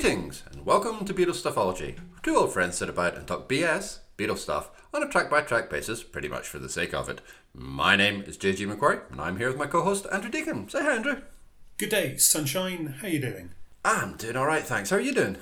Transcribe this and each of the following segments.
Greetings and welcome to Beatles Stuffology. Two old friends sit about and talk BS, Beatles stuff, on a track by track basis, pretty much for the sake of it. My name is JG McQuarrie, and I'm here with my co host Andrew Deacon. Say hi, Andrew. Good day, sunshine. How you doing? I'm doing alright, thanks. How are you doing?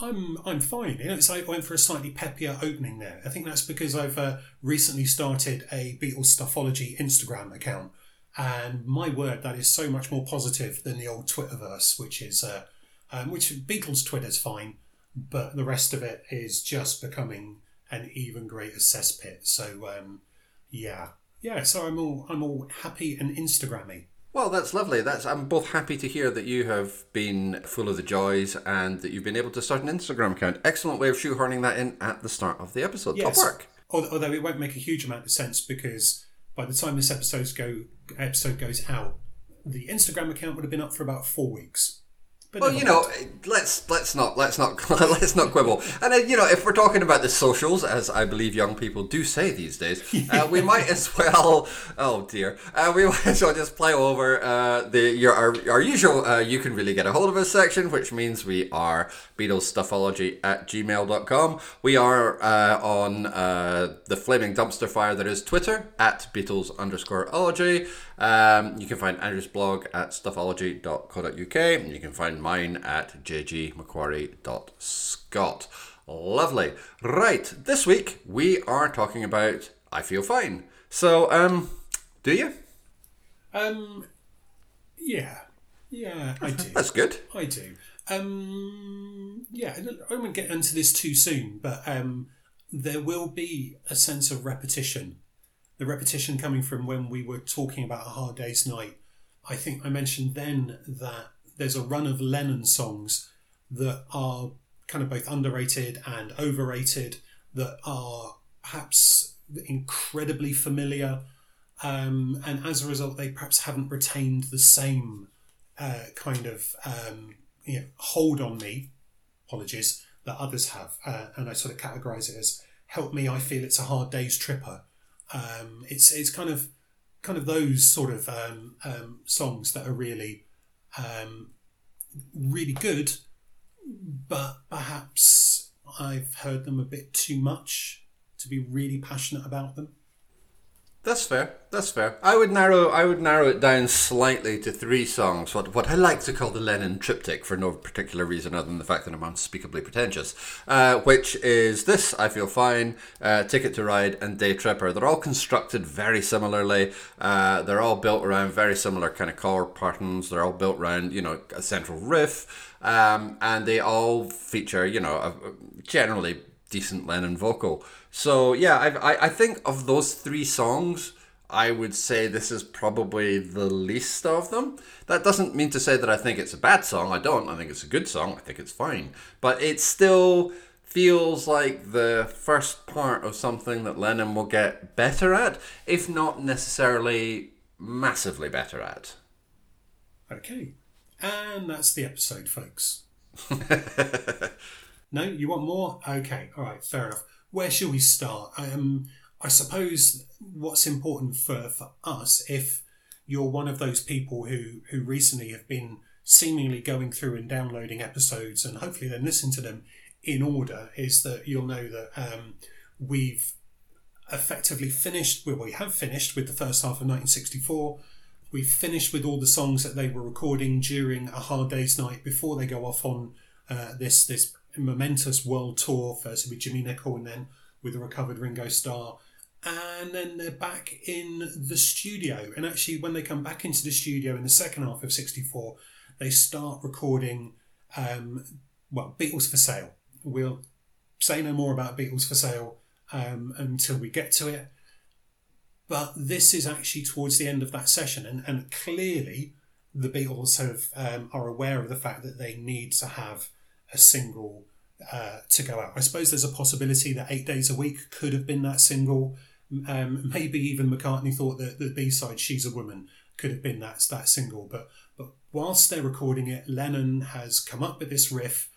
I'm I'm fine. You know, it's like I went for a slightly peppier opening there. I think that's because I've uh, recently started a Beatles Stuffology Instagram account, and my word, that is so much more positive than the old Twitterverse, which is uh, um, which Beatles Twitter's fine, but the rest of it is just becoming an even greater cesspit. So um, yeah, yeah. So I'm all I'm all happy and Instagrammy. Well, that's lovely. That's I'm both happy to hear that you have been full of the joys and that you've been able to start an Instagram account. Excellent way of shoehorning that in at the start of the episode. Yes. Top work. Although it won't make a huge amount of sense because by the time this episode go episode goes out, the Instagram account would have been up for about four weeks. But Well, you know, let's let's not let's not let's not quibble. And uh, you know, if we're talking about the socials, as I believe young people do say these days, uh, we might as well. Oh dear, uh, we might as well just play over uh, the your our, our usual. Uh, you can really get a hold of us section, which means we are BeatlesStuffology at gmail.com. We are uh, on uh, the flaming dumpster fire that is Twitter at Beatles underscore ology. Um, you can find Andrew's blog at stuffology.co.uk. and You can find mine at jgmacquarie.scot. Lovely. Right, this week we are talking about I Feel Fine. So, um, do you? um, yeah, yeah, I do. That's good. I do. Um, yeah, I don't- I won't get into this too soon, but um, there will be a sense of repetition. The repetition coming from when we were talking about A Hard Day's Night. I think I mentioned then that there's a run of Lennon songs that are kind of both underrated and overrated, that are perhaps incredibly familiar, um, and as a result, they perhaps haven't retained the same uh, kind of um, you know, hold on me, apologies, that others have. Uh, and I sort of categorize it as help me, I feel it's a hard day's tripper. Um, it's it's kind of kind of those sort of um, um, songs that are really um, really good, but perhaps I've heard them a bit too much to be really passionate about them. That's fair. That's fair. I would narrow. I would narrow it down slightly to three songs. What what I like to call the Lennon triptych for no particular reason other than the fact that I'm unspeakably pretentious. Uh, which is this: I feel fine, uh, Ticket to Ride, and Day Tripper. They're all constructed very similarly. Uh, they're all built around very similar kind of chord patterns. They're all built around you know a central riff, um, and they all feature you know a, a generally decent Lennon vocal. So yeah, I, I I think of those three songs, I would say this is probably the least of them. That doesn't mean to say that I think it's a bad song. I don't. I think it's a good song. I think it's fine. But it still feels like the first part of something that Lennon will get better at, if not necessarily massively better at. Okay. And that's the episode, folks. no, you want more? Okay, all right, fair enough. Where shall we start? Um, I suppose what's important for, for us, if you're one of those people who, who recently have been seemingly going through and downloading episodes and hopefully then listening to them in order, is that you'll know that um, we've effectively finished, well, we have finished with the first half of 1964. We've finished with all the songs that they were recording during a hard day's night before they go off on uh, this this momentous world tour. First with Jimmy Nicol, and then with the recovered Ringo Starr, and then they're back in the studio. And actually, when they come back into the studio in the second half of '64, they start recording. Um, well, Beatles for Sale. We'll say no more about Beatles for Sale um, until we get to it. But this is actually towards the end of that session, and, and clearly the Beatles have um, are aware of the fact that they need to have a single uh, to go out. I suppose there's a possibility that Eight Days a Week could have been that single. Um, maybe even McCartney thought that the B side "She's a Woman" could have been that that single. But but whilst they're recording it, Lennon has come up with this riff,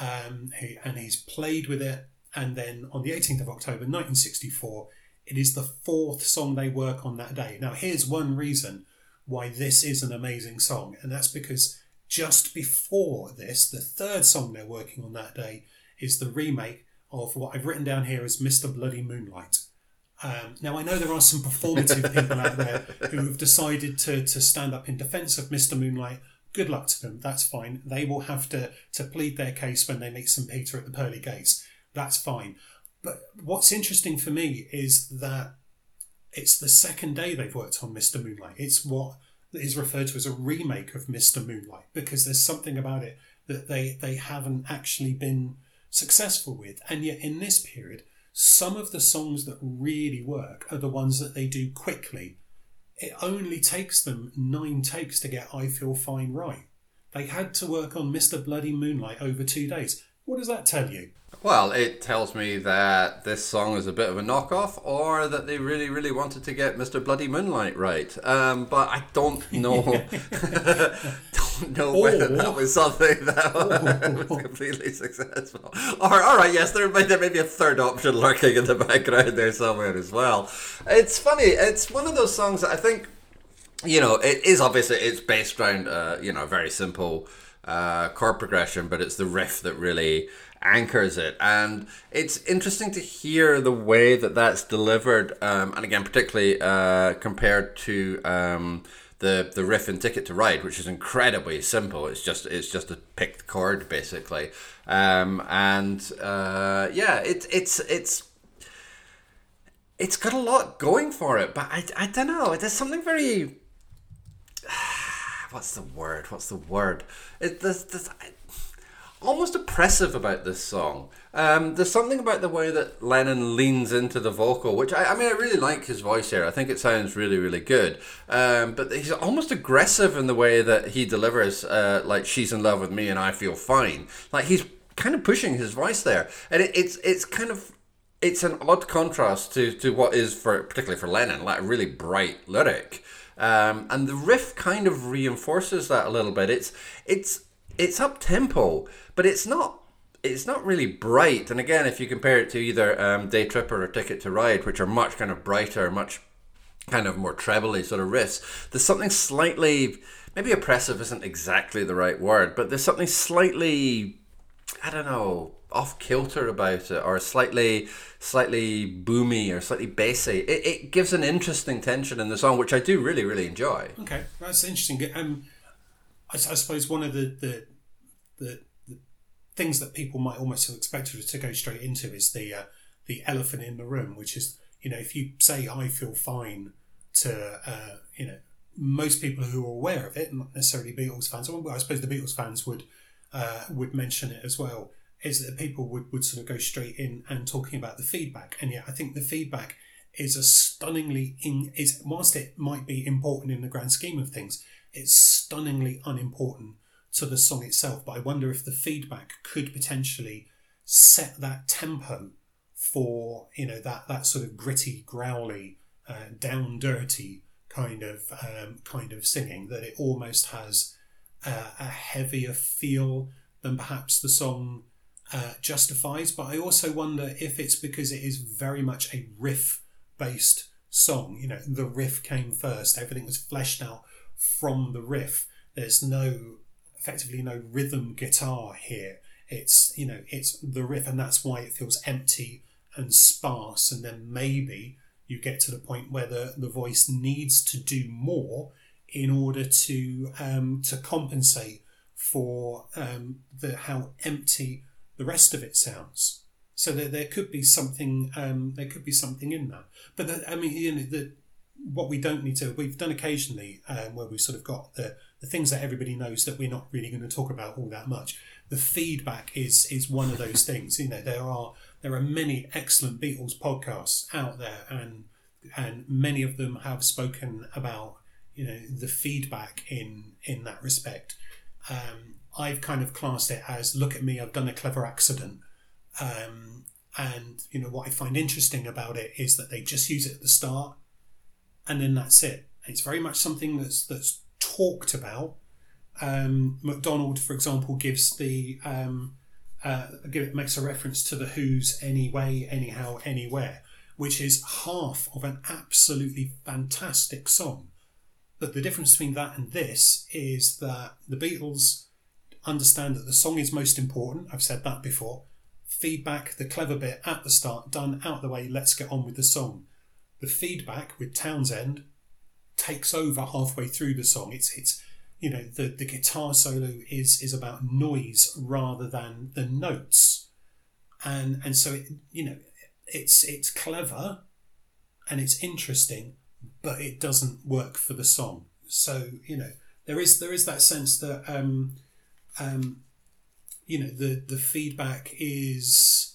um, and he's played with it. And then on the 18th of October 1964, it is the fourth song they work on that day. Now, here's one reason why this is an amazing song, and that's because just before this, the third song they're working on that day is the remake of what I've written down here as Mr. Bloody Moonlight. Um, now, I know there are some performative people out there who have decided to, to stand up in defence of Mr. Moonlight. Good luck to them. That's fine. They will have to, to plead their case when they meet St. Peter at the pearly gates. That's fine. But what's interesting for me is that it's the second day they've worked on Mr. Moonlight. It's what is referred to as a remake of Mr. Moonlight because there's something about it that they, they haven't actually been successful with. And yet, in this period, some of the songs that really work are the ones that they do quickly. It only takes them nine takes to get I Feel Fine right. They had to work on Mr. Bloody Moonlight over two days. What does that tell you? Well, it tells me that this song is a bit of a knockoff, or that they really, really wanted to get Mr. Bloody Moonlight right. Um, but I don't know. don't know whether that was something that was completely successful. Or, all right, yes, there may, there may be a third option lurking in the background there somewhere as well. It's funny. It's one of those songs that I think, you know, it is obviously it's based around, uh, you know, very simple uh, chord progression, but it's the riff that really anchors it. And it's interesting to hear the way that that's delivered, um, and again, particularly uh, compared to. Um, the, the riff in Ticket to Ride, which is incredibly simple. It's just it's just a picked chord basically, um, and uh, yeah, it's it's it's it's got a lot going for it. But I, I don't know. There's something very what's the word? What's the word? It, there's, there's, almost oppressive about this song. Um, there's something about the way that Lennon leans into the vocal, which I, I mean, I really like his voice here. I think it sounds really, really good. Um, but he's almost aggressive in the way that he delivers, uh, like "She's in love with me and I feel fine." Like he's kind of pushing his voice there, and it, it's it's kind of it's an odd contrast to to what is for particularly for Lennon, like a really bright lyric. Um, and the riff kind of reinforces that a little bit. It's it's it's up tempo, but it's not it's not really bright. And again, if you compare it to either um, Day Tripper or Ticket to Ride, which are much kind of brighter, much kind of more trebly sort of riffs, there's something slightly maybe oppressive isn't exactly the right word, but there's something slightly I don't know off kilter about it or slightly slightly boomy or slightly bassy. It, it gives an interesting tension in the song, which I do really really enjoy. Okay, that's interesting. Um, I, I suppose one of the the, the the things that people might almost have expected to go straight into is the uh, the elephant in the room, which is you know if you say I feel fine to uh, you know most people who are aware of it, not necessarily Beatles fans. Well, I suppose the Beatles fans would uh, would mention it as well. Is that people would, would sort of go straight in and talking about the feedback, and yet I think the feedback is a stunningly in is whilst it might be important in the grand scheme of things, it's stunningly unimportant to the song itself. But I wonder if the feedback could potentially set that tempo for you know that that sort of gritty, growly, uh, down dirty kind of um, kind of singing that it almost has uh, a heavier feel than perhaps the song uh, justifies. But I also wonder if it's because it is very much a riff based song. You know, the riff came first, everything was fleshed out from the riff. There's no effectively no rhythm guitar here. It's you know it's the riff, and that's why it feels empty and sparse. And then maybe you get to the point where the, the voice needs to do more in order to um, to compensate for um, the how empty the rest of it sounds. So that there could be something um, there could be something in that. But the, I mean, you know, the what we don't need to we've done occasionally um, where we've sort of got the, the things that everybody knows that we're not really going to talk about all that much. The feedback is is one of those things you know there are there are many excellent beatles podcasts out there and and many of them have spoken about you know the feedback in in that respect. Um, i've kind of classed it as look at me i've done a clever accident. Um, and you know what i find interesting about it is that they just use it at the start and then that's it. It's very much something that's that's talked about. Um, MacDonald, for example, gives the um, uh, it makes a reference to the Who's "Anyway, Anyhow, Anywhere," which is half of an absolutely fantastic song. But the difference between that and this is that the Beatles understand that the song is most important. I've said that before. Feedback, the clever bit at the start, done out the way. Let's get on with the song. The feedback with Townshend takes over halfway through the song. It's it's you know the the guitar solo is is about noise rather than the notes, and and so it you know it's it's clever, and it's interesting, but it doesn't work for the song. So you know there is there is that sense that um, um, you know the the feedback is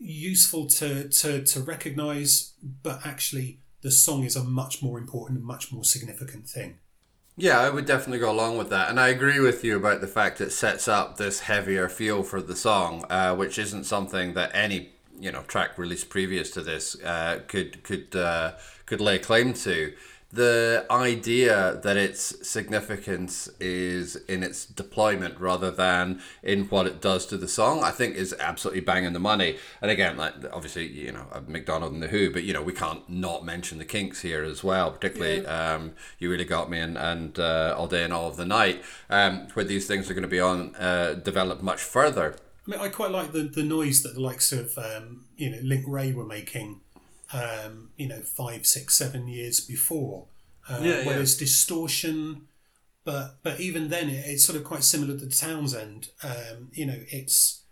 useful to to to recognize, but actually the song is a much more important much more significant thing. Yeah, I would definitely go along with that, and I agree with you about the fact it sets up this heavier feel for the song, uh, which isn't something that any you know track released previous to this uh, could could uh, could lay claim to the idea that its significance is in its deployment rather than in what it does to the song, I think is absolutely banging the money. And again, like obviously, you know, MacDonald and the Who, but you know, we can't not mention the Kinks here as well. Particularly, yeah. um, you really got me and and uh, all day and all of the night, um, where these things are going to be on uh, developed much further. I mean, I quite like the the noise that the likes of um, you know Link Wray were making um, you know, five, six, seven years before. Uh, yeah, where yeah. there's distortion, but but even then, it, it's sort of quite similar to Townshend. Um, you know, it's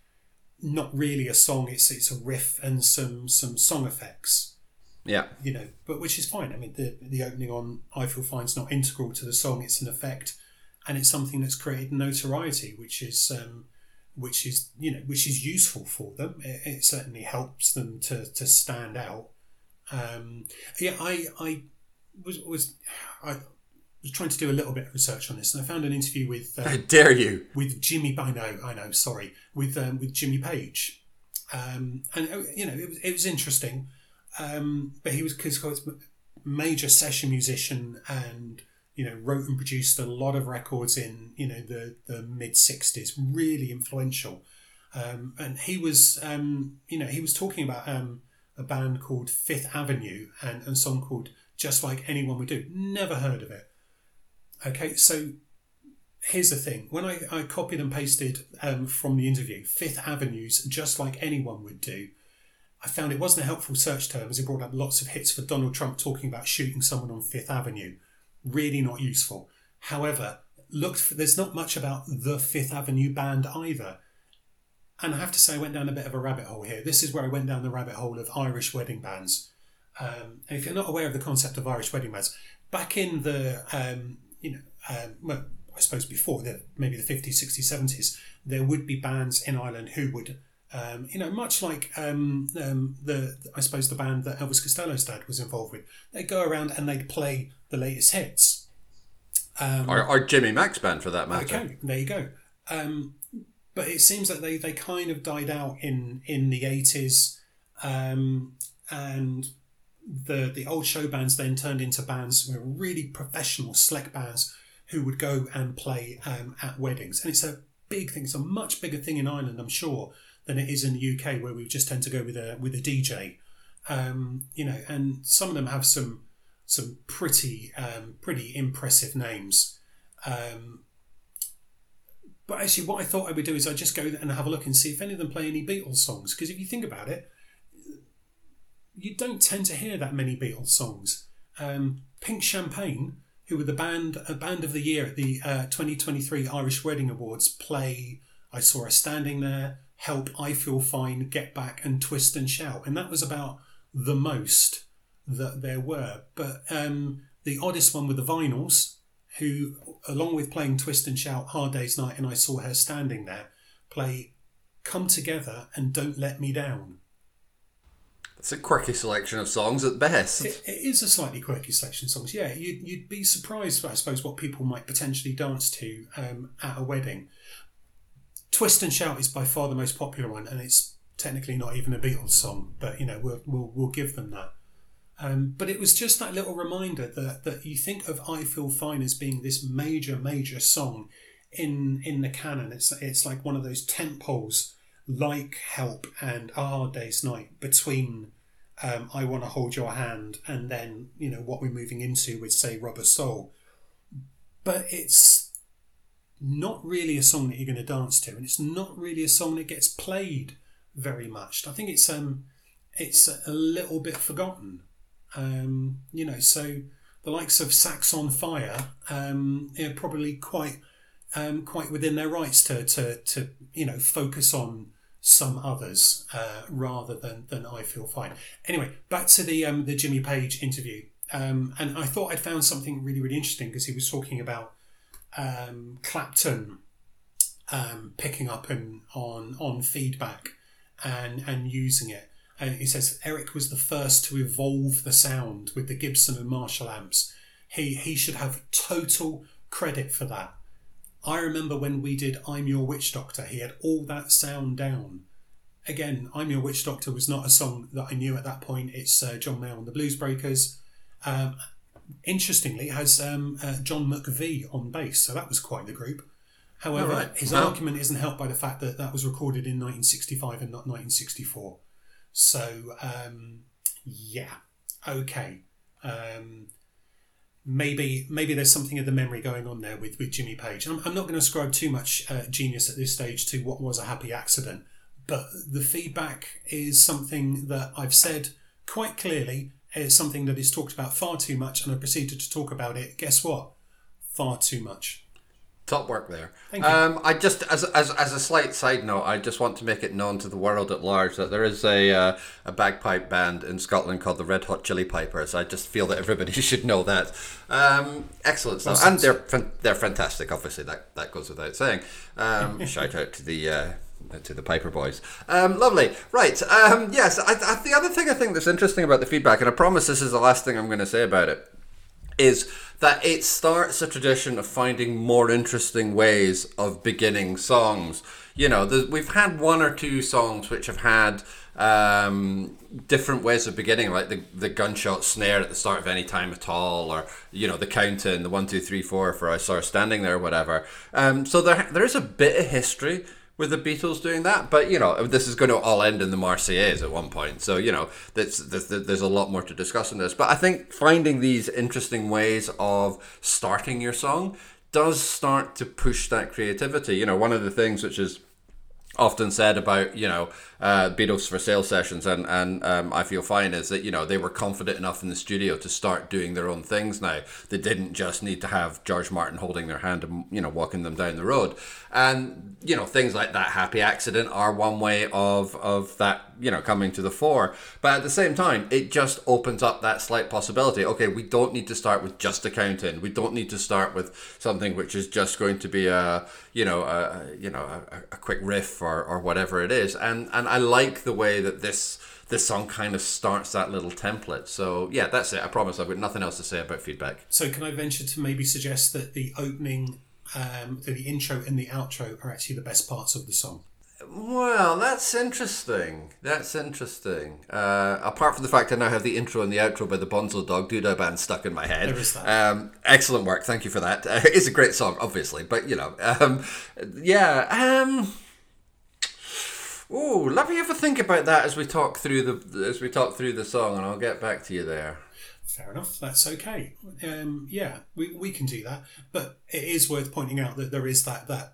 not really a song; it's it's a riff and some some song effects. Yeah, you know, but which is fine. I mean, the the opening on "I Feel Fine" is not integral to the song; it's an effect, and it's something that's created notoriety, which is. Um, which is you know which is useful for them. It, it certainly helps them to, to stand out. Um, yeah, I I was was I was trying to do a little bit of research on this, and I found an interview with. Um, How dare you? With Jimmy, I know, I know. Sorry, with um, with Jimmy Page, um, and uh, you know it was it was interesting, um, but he was because major session musician and you know wrote and produced a lot of records in you know the the mid '60s, really influential. Um, and he was, um, you know, he was talking about um, a band called Fifth Avenue and, and a song called Just Like Anyone Would Do. Never heard of it. Okay, so here's the thing when I, I copied and pasted um, from the interview Fifth Avenue's Just Like Anyone Would Do, I found it wasn't a helpful search term as it brought up lots of hits for Donald Trump talking about shooting someone on Fifth Avenue. Really not useful. However, looked for, there's not much about the Fifth Avenue band either. And I have to say, I went down a bit of a rabbit hole here. This is where I went down the rabbit hole of Irish wedding bands. Um, if you're not aware of the concept of Irish wedding bands, back in the, um, you know, um, well, I suppose before the maybe the 50s, 60s, 70s, there would be bands in Ireland who would, um, you know, much like um, um, the, I suppose the band that Elvis Costello's dad was involved with, they'd go around and they'd play the latest hits. or, or Jimmy Mack's band for that matter. Okay, there you go. Um, but it seems like they, they kind of died out in in the eighties, um, and the the old show bands then turned into bands were really professional, slick bands who would go and play um, at weddings, and it's a big thing. It's a much bigger thing in Ireland, I'm sure, than it is in the UK, where we just tend to go with a with a DJ. Um, you know, and some of them have some some pretty um, pretty impressive names. But actually, what I thought I would do is I'd just go and have a look and see if any of them play any Beatles songs. Because if you think about it, you don't tend to hear that many Beatles songs. Um, Pink Champagne, who were the band a band of the year at the uh, 2023 Irish Wedding Awards, play "I Saw Her Standing There," "Help," "I Feel Fine," "Get Back," and "Twist and Shout," and that was about the most that there were. But um, the oddest one were the vinyls, who, along with playing Twist and Shout, Hard Day's Night, and I Saw Her Standing There, play Come Together and Don't Let Me Down. It's a quirky selection of songs at best. it, it is a slightly quirky selection of songs, yeah. You'd, you'd be surprised, I suppose, what people might potentially dance to um, at a wedding. Twist and Shout is by far the most popular one, and it's technically not even a Beatles song, but you know we'll we'll, we'll give them that. Um, but it was just that little reminder that, that you think of I Feel Fine as being this major, major song in in the canon. It's it's like one of those tent poles like Help and A Hard Day's Night between um, I Want to Hold Your Hand and then, you know, what we're moving into with, say, Rubber Soul. But it's not really a song that you're going to dance to, and it's not really a song that gets played very much. I think it's um, it's a little bit forgotten. Um, you know, so the likes of Sax on Fire um, are probably quite um, quite within their rights to, to, to you know focus on some others uh, rather than, than I feel fine. Anyway, back to the um, the Jimmy Page interview, um, and I thought I'd found something really really interesting because he was talking about um, Clapton um, picking up and on on feedback and and using it. And he says Eric was the first to evolve the sound with the Gibson and Marshall amps. He he should have total credit for that. I remember when we did I'm Your Witch Doctor, he had all that sound down. Again, I'm Your Witch Doctor was not a song that I knew at that point. It's uh, John Mayall and the Bluesbreakers. Um, interestingly, it has um, uh, John McVie on bass, so that was quite the group. However, right. his Wow. argument isn't helped by the fact that that was recorded in 1965 and not 1964. So, um, yeah, okay. Um, maybe maybe there's something of the memory going on there with, with Jimmy Page. I'm, I'm not going to ascribe too much uh, genius at this stage to what was a happy accident, but the feedback is something that I've said quite clearly is something that is talked about far too much, and I proceeded to talk about it. Guess what? Far too much. Top work there. Thank you. Um, I just, as, as, as a slight side note, I just want to make it known to the world at large that there is a uh, a bagpipe band in Scotland called the Red Hot Chili Pipers. I just feel that everybody should know that. Um, excellent stuff, and they're they're fantastic. Obviously, that that goes without saying. Um, shout out to the. Uh, to the Piper Boys. Um, lovely. Right. Um, yes, I, I, the other thing I think that's interesting about the feedback, and I promise this is the last thing I'm going to say about it, is that it starts a tradition of finding more interesting ways of beginning songs. You know, we've had one or two songs which have had um, different ways of beginning, like the, the gunshot snare at the start of any time at all, or you know the counting, the one, two, three, four for I saw standing there, whatever. Um, so there there is a bit of history with the Beatles doing that. But you know, this is going to all end in the Marseillaise at one point. So you know, there's, there's, there's a lot more to discuss in this. But I think finding these interesting ways of starting your song does start to push that creativity. You know, one of the things which is often said about you know uh, Beatles for sale sessions. And and um, I feel fine is that you know they were confident enough in the studio to start doing their own things. Now they didn't just need to have George Martin holding their hand and you know walking them down the road. And you know things like that happy accident are one way of of that you know coming to the fore. But at the same time it just opens up that slight possibility. Okay we don't need to start with just accounting. We don't need to start with something which is just going to be a you know a, you know a, a quick riff or, or whatever it is. And and I like the way that this this song kind of starts that little template so yeah that's it I promise I've got nothing else to say about feedback So, can I venture to maybe suggest that the opening, um, the intro and the outro are actually the best parts of the song? Well, that's interesting. That's interesting. Uh, apart from the fact I now have the intro and the outro by the Bonzo Dog Doo-Dah Band stuck in my head. There is that. Um, excellent work. Thank you for that. Uh, it's a great song, obviously, but you know, um, yeah. Um, ooh, let me have a think about that as we talk through the as we talk through the song, and I'll get back to you there. Fair enough. That's okay. Um, yeah, we, we can do that. But it is worth pointing out that there is that that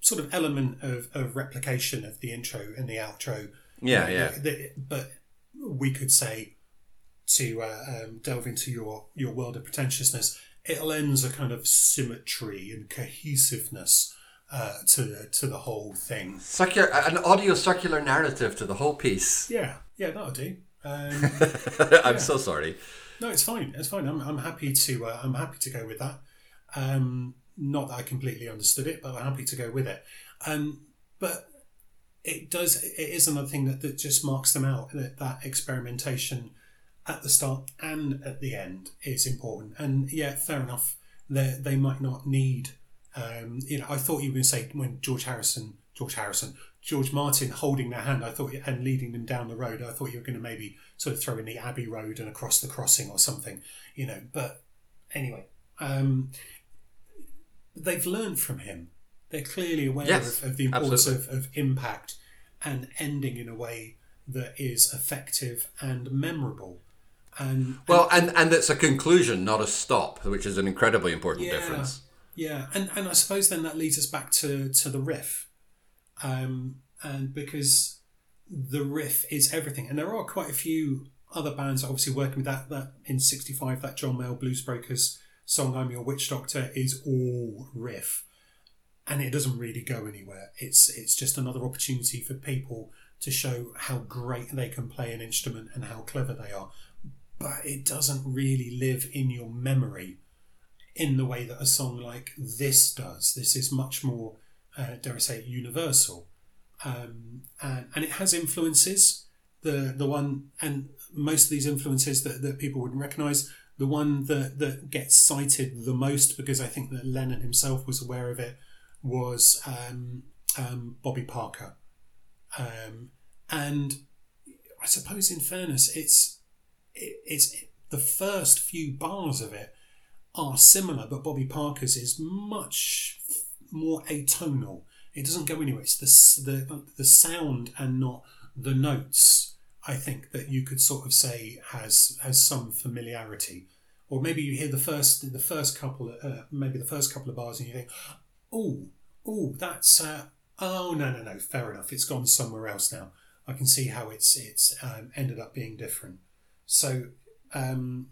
sort of element of, of replication of the intro and the outro. Yeah, yeah. that- but we could say to uh, um, delve into your your world of pretentiousness, it lends a kind of symmetry and cohesiveness uh, to the, to the whole thing. Circular, an audio circular narrative to the whole piece. Yeah, yeah, that'll do. Um, I'm so sorry. No, it's fine. It's fine. I'm, I'm happy to uh, I'm happy to go with that. Um, not that I completely understood it, but I'm happy to go with it. Um, but it does. It is another thing that, that just marks them out. That that experimentation at the start and at the end is important. And yeah, fair enough. They they might not need. Um, you know, I thought you were going to say when George Harrison, George Harrison, George Martin holding their hand. I thought and leading them down the road. I thought you were going to maybe sort of throw in the Abbey Road and across the crossing or something. You know, but anyway, um, they've learned from him. They're clearly aware Yes, of, of the importance of, of impact and ending in a way that is effective and memorable. And Well, and and it's a conclusion, not a stop, which is an incredibly important Yeah. difference. Yeah, and, and I suppose then that leads us back to, to the riff. Um, and because the riff is everything. And there are quite a few other bands obviously working with that. That in '65, that John Mayall Bluesbreakers song "I'm Your Witch Doctor" is all riff, and it doesn't really go anywhere. It's it's just another opportunity for people to show how great they can play an instrument and how clever they are. But it doesn't really live in your memory in the way that a song like this does. This is much more, uh, dare I say, universal, um, and, and it has influences. The the one and most of these influences that, that people wouldn't recognise. The one that, that gets cited the most, because I think that Lennon himself was aware of it, was um, um, Bobby Parker. Um, and I suppose, in fairness, it's it, it's the first few bars of it are similar, but Bobby Parker's is much more atonal. It doesn't go anywhere. It's the the the sound and not the notes I think that you could sort of say has has some familiarity, or maybe you hear the first the first couple uh, maybe the first couple of bars and you think, oh oh that's uh, oh no no no fair enough it's gone somewhere else now. I can see how it's it's um, ended up being different. So um,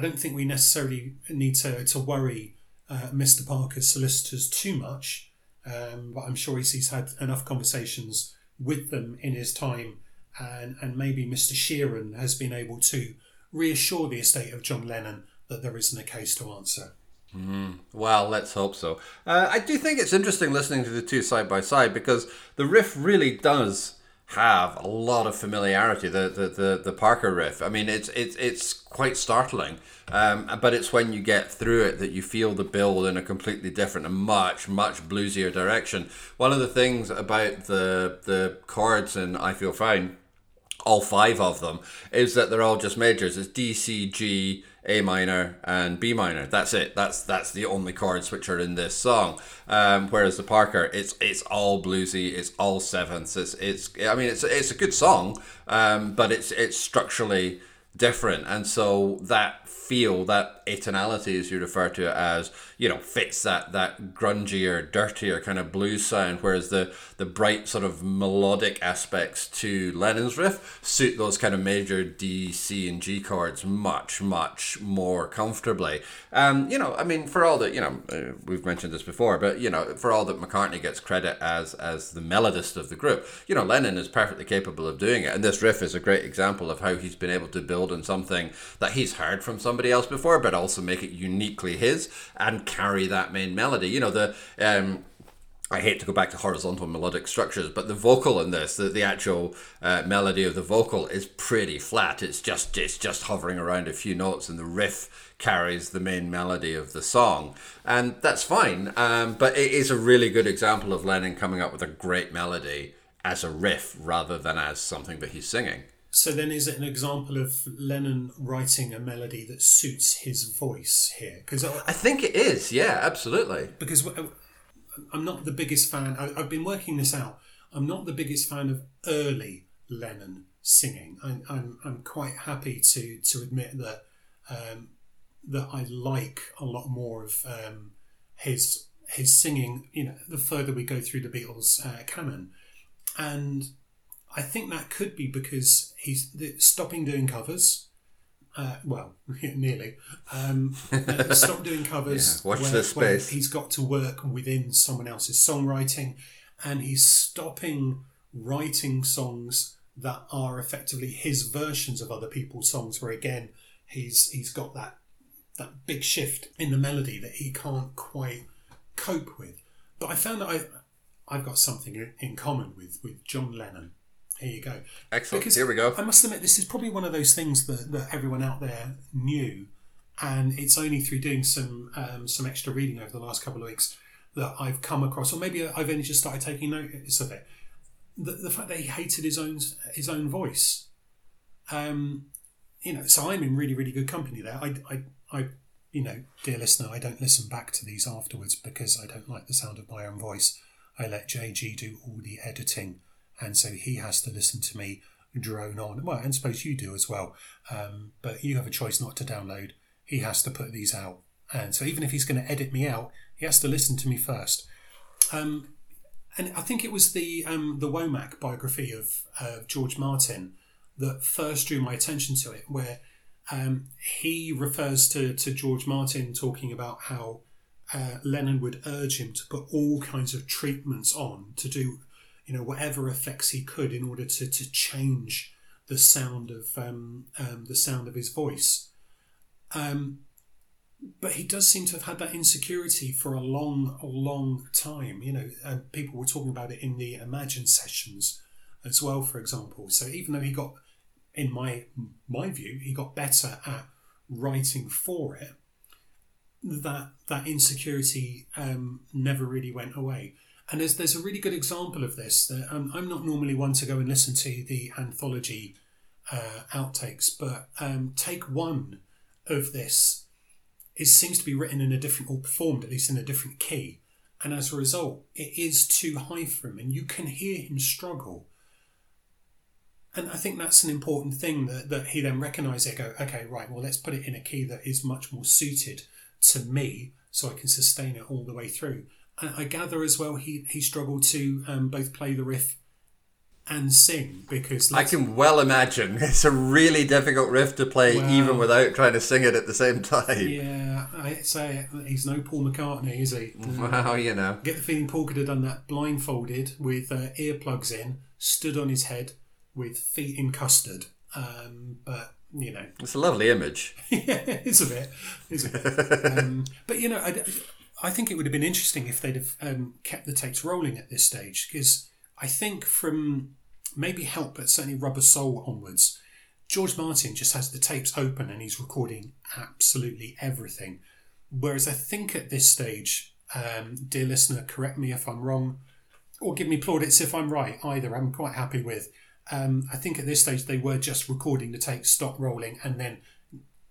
I don't think we necessarily need to to worry uh, Mr. Parker's solicitors too much, um, but I'm sure he's, had enough conversations with them in his time and, and maybe Mr. Sheeran has been able to reassure the estate of John Lennon that there isn't a case to answer. Mm, well, let's hope so. Uh, I do think it's interesting listening to the two side by side because the riff really does have a lot of familiarity. The the, the, the Parker riff. I mean, it's it's it's quite startling. Um, but it's when you get through it that you feel the build in a completely different and much much bluesier direction. One of the things about the the chords in I Feel Fine all five of them, is that they're all just majors. It's D, C, G, A minor, and B minor. That's it. That's that's the only chords which are in this song. Um, whereas the Parker, it's it's all bluesy. It's all sevenths. It's it's. I mean, it's it's a good song, um, but it's it's structurally different, and so that feel that atonality, as you refer to it as, you know, fits that that grungier, dirtier kind of blues sound, whereas the the bright sort of melodic aspects to Lennon's riff suit those kind of major D, C, and G chords much, much more comfortably. Um, you know, I mean, for all that, you know, uh, we've mentioned this before, but you know, for all that McCartney gets credit as as the melodist of the group, you know, Lennon is perfectly capable of doing it, and this riff is a great example of how he's been able to build on something that he's heard from somebody else before, but also make it uniquely his and carry that main melody. You know, the um, I hate to go back to horizontal melodic structures, but the vocal in this, the, the actual uh, melody of the vocal is pretty flat. It's just it's just hovering around a few notes, and the riff carries the main melody of the song, and that's fine. Um, but it is a really good example of Lennon coming up with a great melody as a riff rather than as something that he's singing. So then, is it an example of Lennon writing a melody that suits his voice here? Because I, I, think it is. Yeah, absolutely. Because I'm not the biggest fan. I, have been working this out. I'm not the biggest fan of early Lennon singing. I'm, I'm quite happy to to admit that um, that I like a lot more of um, his his singing. You know, the further we go through the Beatles uh, canon, and I think that could be because he's stopping doing covers. Uh, well, nearly. Um, uh, stop doing covers. yeah, watch where, this space. He's got to work within someone else's songwriting, and he's stopping writing songs that are effectively his versions of other people's songs. Where again, he's he's got that that big shift in the melody that he can't quite cope with. But I found that I I've got something in common with with John Lennon here you go. Excellent. Because Here we go. I must admit, this is probably one of those things that, that everyone out there knew, and it's only through doing some um, some extra reading over the last couple of weeks that I've come across, or maybe I've only just started taking notice of it. The, the fact that he hated his own his own voice. Um, you know, so I'm in really really good company there. I, I, I, you know, dear listener, I don't listen back to these afterwards because I don't like the sound of my own voice. I let JG do all the editing and so he has to listen to me drone on. Well, and suppose you do as well. Um, but you have a choice not to download. He has to put these out, And so even if he's going to edit me out, he has to listen to me first. Um, and I think it was the um, the Womack biography of uh, George Martin that first drew my attention to it, where um, he refers to, to George Martin talking about how uh, Lennon would urge him to put all kinds of treatments on to do, you know, whatever effects he could in order to, to change the sound of um, um, the sound of his voice. Um, but he does seem to have had that insecurity for a long, long time. You know, and people were talking about it in the Imagine sessions as well, for example. So even though he got, in my my view, he got better at writing for it, that that insecurity um, never really went away. And there's there's a really good example of this. That, um, I'm not normally one to go and listen to the anthology uh, outtakes, but um, take one of this it seems to be written in a different or performed at least in a different key, and as a result, it is too high for him, and you can hear him struggle. And I think that's an important thing that, that he then recognizes go, okay, right, well, let's put it in a key that is much more suited to me, so I can sustain it all the way through. And I gather as well he he struggled to um, both play the riff and sing because I can well imagine it's a really difficult riff to play well, even without trying to sing it at the same time. Yeah, I say he's no Paul McCartney, is he? Well, you know. Get the feeling Paul could have done that blindfolded with uh, earplugs in, stood on his head with feet in custard. Um, but you know, it's a lovely image. yeah, it's a bit, it's a bit. um, but you know, I, I think it would have been interesting if they'd have um, kept the tapes rolling at this stage because I think from maybe Help, but certainly Rubber Soul onwards, George Martin just has the tapes open and he's recording absolutely everything. Whereas I think at this stage, um, dear listener, correct me if I'm wrong, or give me plaudits if I'm right. Either I'm quite happy with. Um, I think at this stage they were just recording the tape, stop rolling, and then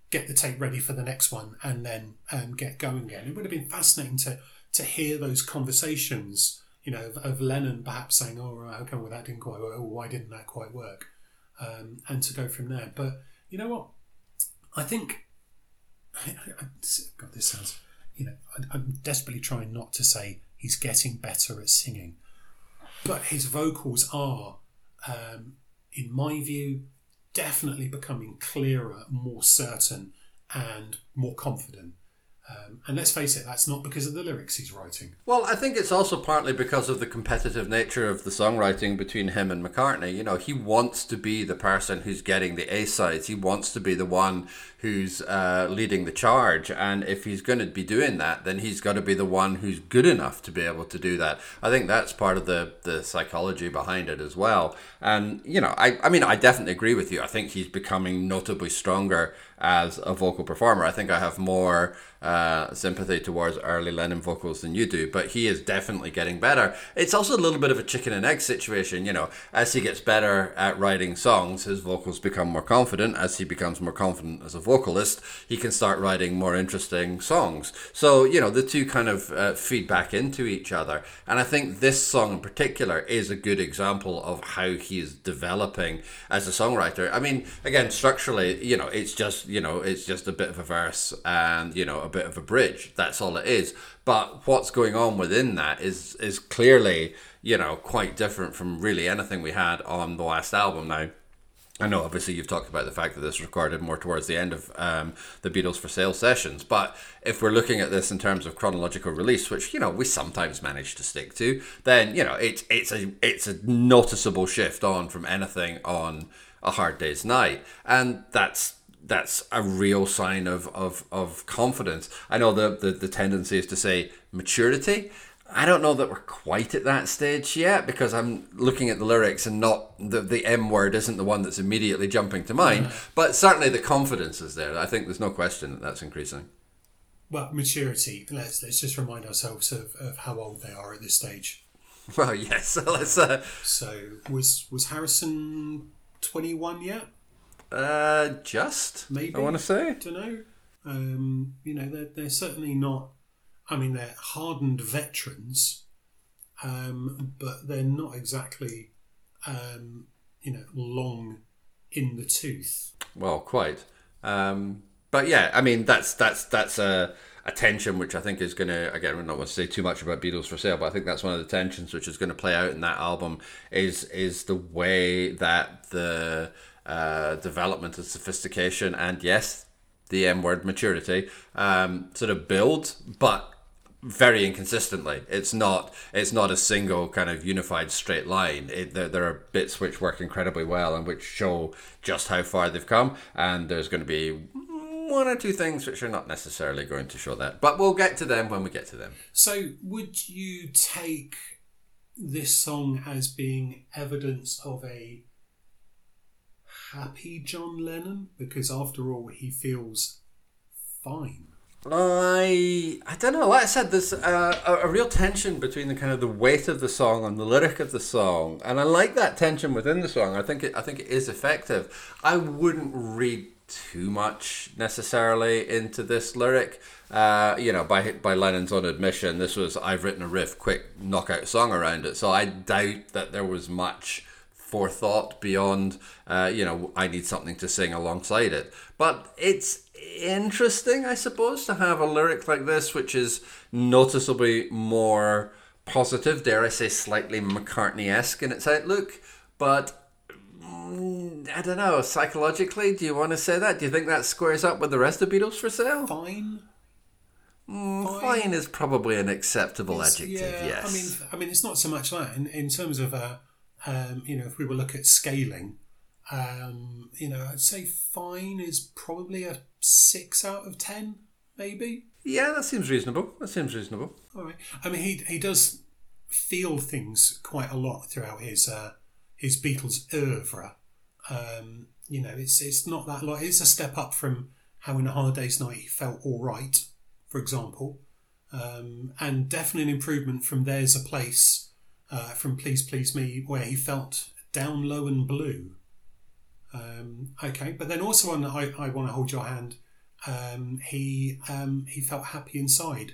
get the tape ready for the next one, and then um, get going again. It would have been fascinating to to hear those conversations you know, of, of Lennon perhaps saying, "Oh, right, okay, well that didn't quite work. Oh, why didn't that quite work?" Um, and to go from there. But you know what? I think. I, I, God, this sounds. You know, I, I'm desperately trying not to say he's getting better at singing, but his vocals are, um, in my view, definitely becoming clearer, more certain, and more confident. Um, and let's face it, that's not because of the lyrics he's writing. Well, I think it's also partly because of the competitive nature of the songwriting between him and McCartney. You know, he wants to be the person who's getting the A sides. He wants to be the one who's uh, leading the charge. And if he's going to be doing that, then he's got to be the one who's good enough to be able to do that. I think that's part of the, the psychology behind it as well. And, you know, I, I mean, I definitely agree with you. I think he's becoming notably stronger as a vocal performer. I think I have more uh, sympathy towards early Lennon vocals than you do, but he is definitely getting better. It's also a little bit of a chicken and egg situation, you know. As he gets better at writing songs, his vocals become more confident. As he becomes more confident as a vocalist, he can start writing more interesting songs. So, you know, the two kind of uh, feed back into each other. And I think this song in particular is a good example of how he is developing as a songwriter. I mean, again, structurally, you know, it's just, you know, it's just a bit of a verse and, you know, a bit of a bridge. That's all it is. But what's going on within that is is clearly, you know, quite different from really anything we had on the last album now. I know, obviously, you've talked about the fact that this recorded more towards the end of um, the Beatles for Sale sessions. But if we're looking at this in terms of chronological release, which you know we sometimes manage to stick to, then you know it's it's a it's a noticeable shift on from anything on a Hard Day's Night, and that's that's a real sign of, of, of confidence. I know the, the, the tendency is to say maturity. I don't know that we're quite at that stage yet because I'm looking at the lyrics and not the, the M word isn't the one that's immediately jumping to mind. Yeah. But certainly the confidence is there. I think there's no question that that's increasing. Well, maturity. Let's let's just remind ourselves of, of how old they are at this stage. Well, yes. So let's. Uh... So was was Harrison twenty one yet? Uh, just maybe I want to say. Don't know. Um, you know, they're they're certainly not. I mean, they're hardened veterans, um, but they're not exactly, um, you know, long in the tooth. Well, quite. Um, but yeah, I mean that's that's that's a, a tension which I think is going to again I'm not going to say too much about Beatles for Sale, but I think that's one of the tensions which is going to play out in that album is is the way that the uh, development and sophistication and yes the M word maturity um, sort of build, but very inconsistently. It's not it's not a single kind of unified straight line. It, there, there are bits which work incredibly well and which show just how far they've come, and there's going to be one or two things which are not necessarily going to show that. But we'll get to them when we get to them. So, would you take this song as being evidence of a happy John Lennon? Because after all, he feels fine. I I don't know. Like I said, there's a, a, a real tension between the kind of the weight of the song and the lyric of the song, and I like that tension within the song. I think it I think it is effective. I wouldn't read too much necessarily into this lyric. Uh, you know, by by Lennon's own admission, this was I've written a riff, quick knockout song around it. So I doubt that there was much forethought beyond. Uh, you know, I need something to sing alongside it. But it's interesting, I suppose, to have a lyric like this, which is noticeably more positive, dare I say, slightly McCartney esque in its outlook. But mm, I don't know, psychologically, do you want to say that? Do you think that squares up with the rest of Beatles for sale? Fine. Mm, fine is probably an acceptable It's- adjective, yeah, yes. I mean, I mean, it's not so much that in, in terms of, uh, um, you know, if we were look at scaling, um, you know, I'd say fine is probably a six out of ten, maybe. yeah, that seems reasonable. That seems reasonable. All right. I mean, he he does feel things quite a lot throughout his uh, his Beatles oeuvre. Um, you know, it's it's not that lot. It's a step up from how in a hard day's night he felt all right, for example, um, and definitely an improvement from there's a place uh, from Please Please Me where he felt down low and blue. Um, okay, but then also on I, I want to hold your hand. Um, he um, he felt happy inside.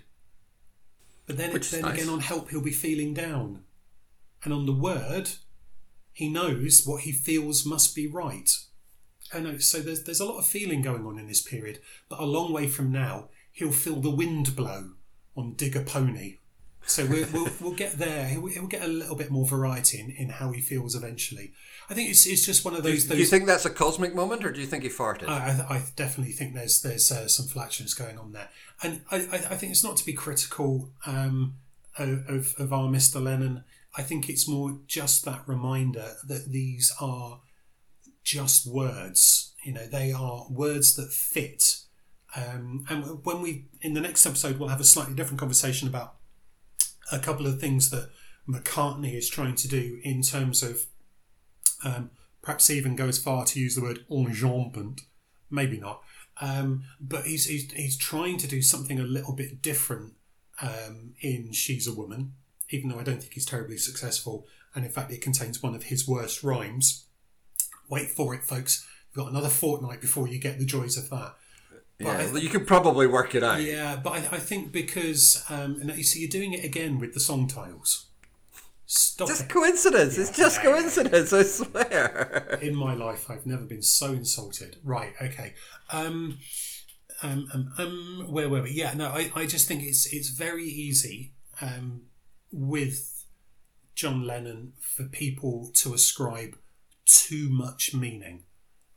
But then, Which then nice. again, on help, he'll be feeling down. And on the word, he knows what he feels must be right. I know, so there's, there's a lot of feeling going on in this period, but a long way from now, he'll feel the wind blow on Dig a Pony. So we'll, we'll, we'll get there. He'll, he'll get a little bit more variety in, in how he feels eventually. I think it's, it's just one of Do those. do you think that's a cosmic moment, or do you think he farted? I, I, I definitely think there's there's uh, some flatulence going on there, and I, I, I think it's not to be critical um, of, of of our Mr. Lennon. I think it's more just that reminder that these are just words. You know, they are words that fit. Um, and when we in the next episode, we'll have a slightly different conversation about a couple of things that McCartney is trying to do in terms of um, perhaps even go as far to use the word enjambment. Maybe not. Um, but he's, he's, he's trying to do something a little bit different um, in She's a Woman, even though I don't think he's terribly successful. And in fact, it contains one of his worst rhymes. Wait for it, folks. You've got another fortnight before you get the joys of that. Yeah, I- you could probably work it out. Yeah, but I, I think because um, and you see, you're doing it again with the song titles. Stop Just it. coincidence. It's just coincidence. I swear. In my life, I've never been so insulted. Right? Okay. Um, um, um, um where were we? Yeah. No, I, I just think it's it's very easy um, with John Lennon for people to ascribe too much meaning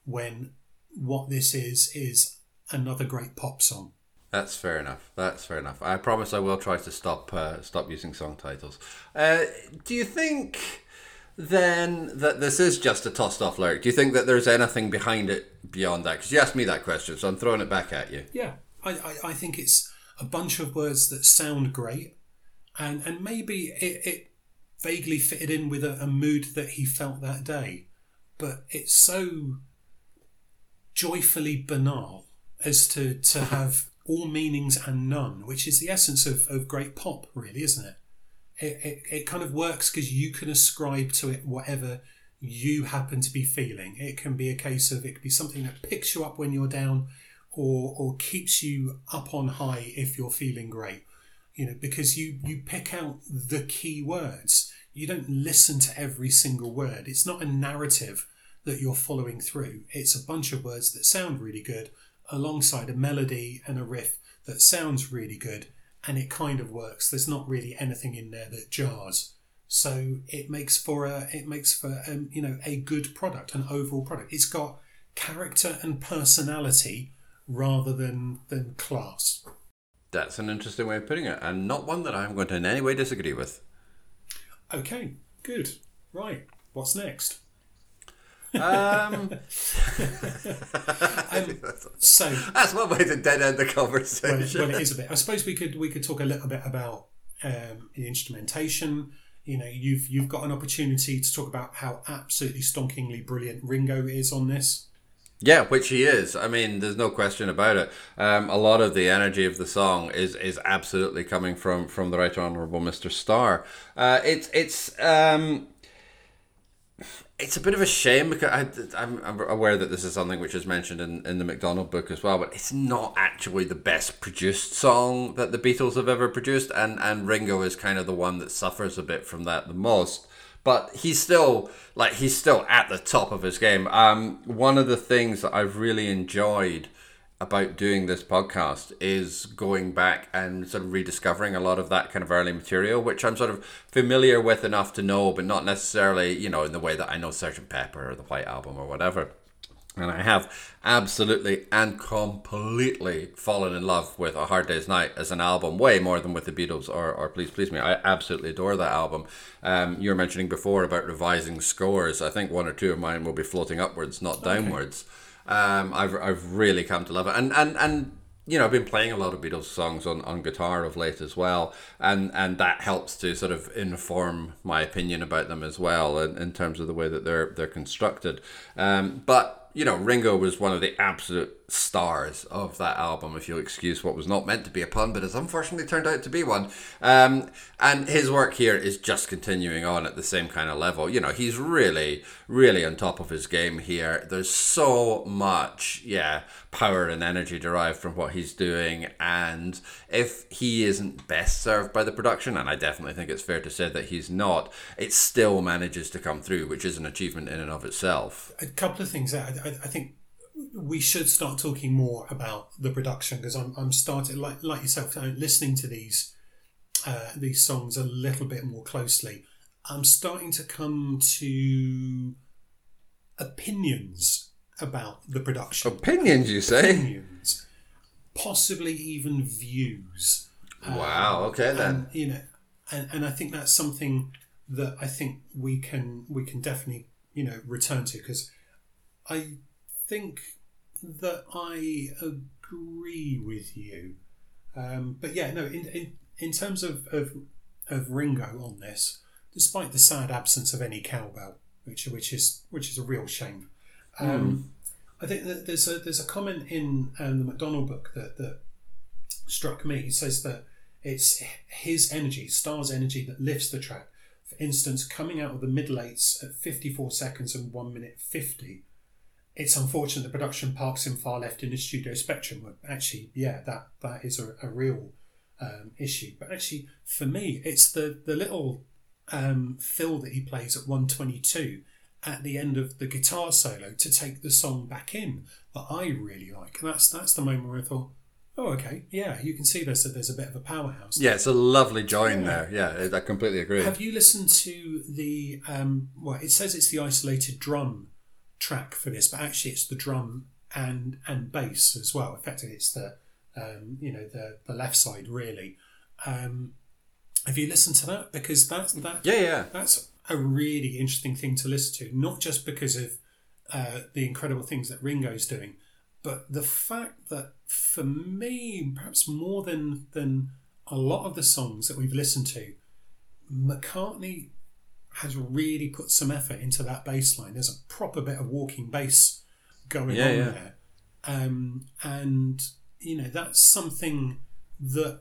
when what this is is another great pop song. That's fair enough. That's fair enough. I promise I will try to stop uh, stop using song titles. Uh, do you think then that this is just a tossed off lyric? Do you think that there's anything behind it beyond that? Because you asked me that question, so I'm throwing it back at you. Yeah, I, I, I think it's a bunch of words that sound great, and and maybe it, it vaguely fitted in with a, a mood that he felt that day, but it's so joyfully banal as to to have all meanings and none, which is the essence of, of great pop, really, isn't it? It, it, it kind of works because you can ascribe to it whatever you happen to be feeling. It can be a case of it could be something that picks you up when you're down, or or keeps you up on high if you're feeling great. You know, because you you pick out the key words. You don't listen to every single word. It's not a narrative that you're following through. It's a bunch of words that sound really good alongside a melody and a riff that sounds really good and it kind of works. There's not really anything in there that jars. So it makes for a it makes for um, you know a good product, an overall product. It's got character and personality rather than than class. That's an interesting way of putting it, and not one that I'm going to in any way disagree with. Okay, good. Right, what's next? Um, Um, so that's one way to dead end the well, conversation. well, it is a bit. I suppose we could we could talk a little bit about um, the instrumentation. You know, you've you've got an opportunity to talk about how absolutely stonkingly brilliant Ringo is on this. Yeah, which he is. I mean, there's no question about it. Um, a lot of the energy of the song is is absolutely coming from from the Right Honourable Mr. Starr. Uh, it's it's um, it's a bit of a shame because I, I'm, I'm aware that this is something which is mentioned in, in the MacDonald book as well, but it's not actually the best produced song that the Beatles have ever produced, and, and Ringo is kind of the one that suffers a bit from that the most. But he's still like he's still at the top of his game. Um, one of the things that I've really enjoyed about doing this podcast is going back and sort of rediscovering a lot of that kind of early material, which I'm sort of familiar with enough to know, but not necessarily, you know, in the way that I know Sgt. Pepper or the White Album or whatever. And I have absolutely and completely fallen in love with A Hard Day's Night as an album, way more than with the Beatles or, or Please Please Me. I absolutely adore that album. Um, you were mentioning before about revising scores. I think one or two of mine will be floating upwards, not downwards. Um, I've, I've really come to love it. And, and, and you know, I've been playing a lot of Beatles songs on, on guitar of late as well, and, and that helps to sort of inform my opinion about them as well in, in terms of the way that they're they're constructed. Um, but you know, Ringo was one of the absolute stars of that album, if you'll excuse what was not meant to be a pun, but has unfortunately turned out to be one. Um, and his work here is just continuing on at the same kind of level. You know, he's really, really on top of his game here. There's so much, yeah, power and energy derived from what he's doing. And if he isn't best served by the production, and I definitely think it's fair to say that he's not, it still manages to come through, which is an achievement in and of itself. A couple of things. I, I, I think we should start talking more about the production because I'm, I'm starting like like yourself uh, listening to these uh, these songs a little bit more closely. I'm starting to come to opinions about the production. Opinions, you say? Opinions, possibly even views. Wow. Okay then. and you know and, and i think that's something that i think we can we can definitely you know return to because i think that i agree with you um, but yeah no in, in in terms of, of of ringo on this despite the sad absence of any cowbell which which is which is a real shame um, I think that there's a there's a comment in um, the MacDonald book that, that struck me. He says that it's his energy, Starr's energy, that lifts the track. For instance, coming out of the middle eights at 54 seconds and 1 minute 50. It's unfortunate the production parks him far left in the studio spectrum. But actually, yeah, that, that is a, a real um, issue. But actually, for me, it's the, the little um, fill that he plays at 122 at the end of the guitar solo to take the song back in that I really like. And that's that's the moment where I thought, oh, okay, yeah, you can see there's a, there's a bit of a powerhouse. Yeah, it's a lovely join there. Yeah, I completely agree. Have you listened to the um, well? It says it's the isolated drum track for this, but actually it's the drum and and bass as well. Effectively, it's the um, you know the the left side really. Um, have you listened to that? Because that's that yeah, yeah. that's a really interesting thing to listen to, not just because of uh, the incredible things that Ringo's doing, but the fact that for me, perhaps more than than a lot of the songs that we've listened to, McCartney has really put some effort into that bass line. There's a proper bit of walking bass going Yeah, on yeah. there, um, and you know that's something that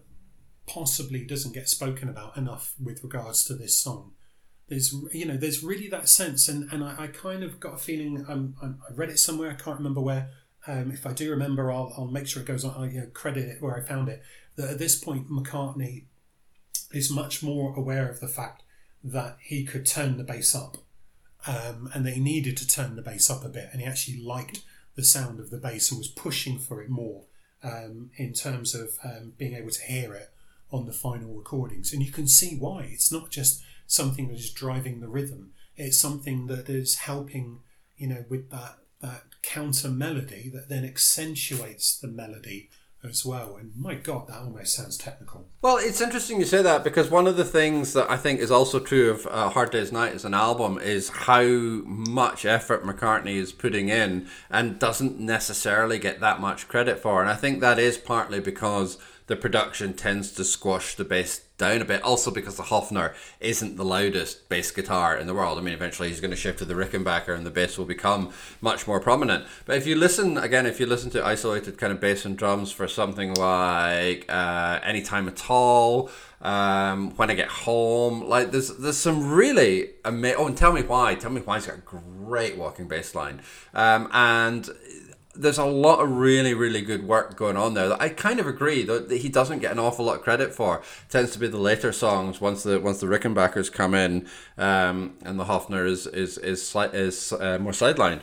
possibly doesn't get spoken about enough with regards to this song. There's you know there's really that sense, and and I, I kind of got a feeling. Um, I, I read it somewhere. I can't remember where. Um, if I do remember, I'll, I'll make sure it goes on. I you know, credit it where I found it. That at this point, McCartney is much more aware of the fact that he could turn the bass up, um, and that he needed to turn the bass up a bit, and he actually liked the sound of the bass and was pushing for it more um, in terms of um, being able to hear it on the final recordings. And you can see why. It's not just something that is driving the rhythm, it's something that is helping, you know, with that, that counter melody that then accentuates the melody as well. And my God, that almost sounds technical. Well, it's interesting you say that because one of the things that I think is also true of uh, Hard Day's Night as an album is how much effort McCartney is putting in and doesn't necessarily get that much credit for. And I think that is partly because the production tends to squash the bass down a bit. Also because the Hofner isn't the loudest bass guitar in the world. I mean, eventually he's going to shift to the Rickenbacker and the bass will become much more prominent. But if you listen again, if you listen to isolated kind of bass and drums for something like uh, Anytime at All, um, When I Get Home, like there's there's some really amazing. Oh, and tell me why. Tell me why he's got a great walking bass line. Um, and there's a lot of really, really good work going on there that I kind of agree that he doesn't get an awful lot of credit for. It tends to be the later songs once the once the Rickenbackers come in, um, and the Hofner is is is is, is uh, more sidelined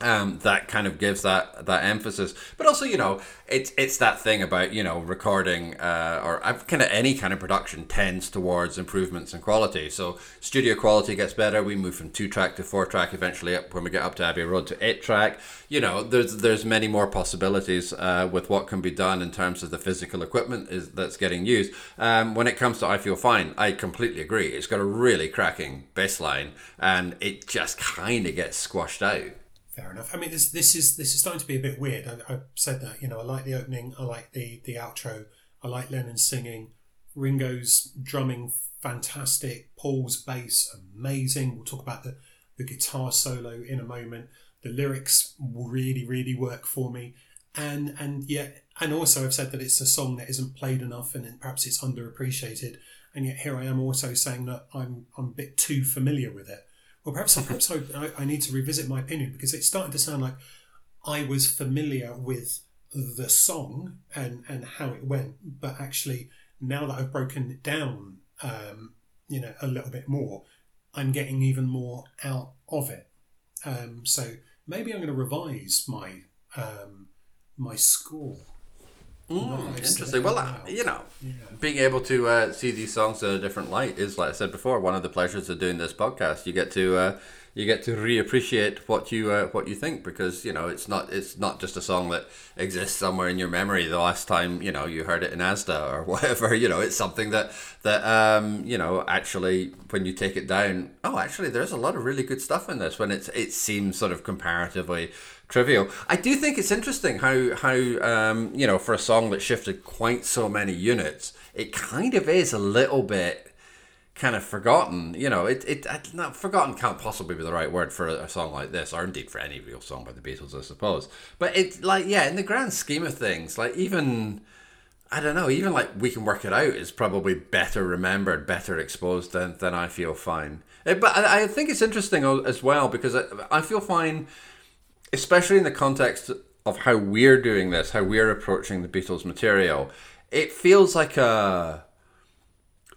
um, that kind of gives that that emphasis. But also, you know, it's it's that thing about you know recording uh, or kind of any kind of production tends towards improvements in quality. So studio quality gets better. We move from two track to four track. Eventually, up when we get up to Abbey Road to eight track. You know, there's there's many more possibilities uh, with what can be done in terms of the physical equipment is that's getting used. Um, when it comes to I Feel Fine, I completely agree. It's got a really cracking bass line, and it just kind of gets squashed out fair enough. I mean, this this is this is starting to be a bit weird. I, I said that you know I like the opening, I like the the outro, I like Lennon singing, Ringo's drumming fantastic, Paul's bass amazing. We'll talk about the the guitar solo in a moment. The lyrics really really work for me, and and yet and also I've said that it's a song that isn't played enough and perhaps it's underappreciated. And yet here I am also saying that I'm I'm a bit too familiar with it. Well, perhaps, perhaps I, I need to revisit my opinion because it's starting to sound like I was familiar with the song and, and how it went, but actually now that I've broken it down, um, you know, a little bit more, I'm getting even more out of it. Um, so maybe I'm going to revise my um, my score. Mm, interesting. Well, uh, you know, yeah. being able to uh, see these songs in a different light is, like I said before, one of the pleasures of doing this podcast. You get to uh, you get to reappreciate what you uh, what you think because you know it's not it's not just a song that exists somewhere in your memory. The last time you know you heard it in Asda or whatever, you know, it's something that that um, you know actually when you take it down, oh, actually, there's a lot of really good stuff in this. When it's it seems sort of comparatively trivial. I do think it's interesting how how um, you know for a song that shifted quite so many units, it kind of is a little bit kind of forgotten. You know, it it not forgotten can't possibly be the right word for a, a, song like this, or indeed for any real song by the Beatles, I suppose. But it like yeah, in the grand scheme of things, like even. I don't know, even like We Can Work It Out is probably better remembered, better exposed than, than I Feel Fine. Eh, but I, think it's interesting as well because I, I Feel Fine especially in the context of how we're doing this, how we're approaching the Beatles material, it feels like a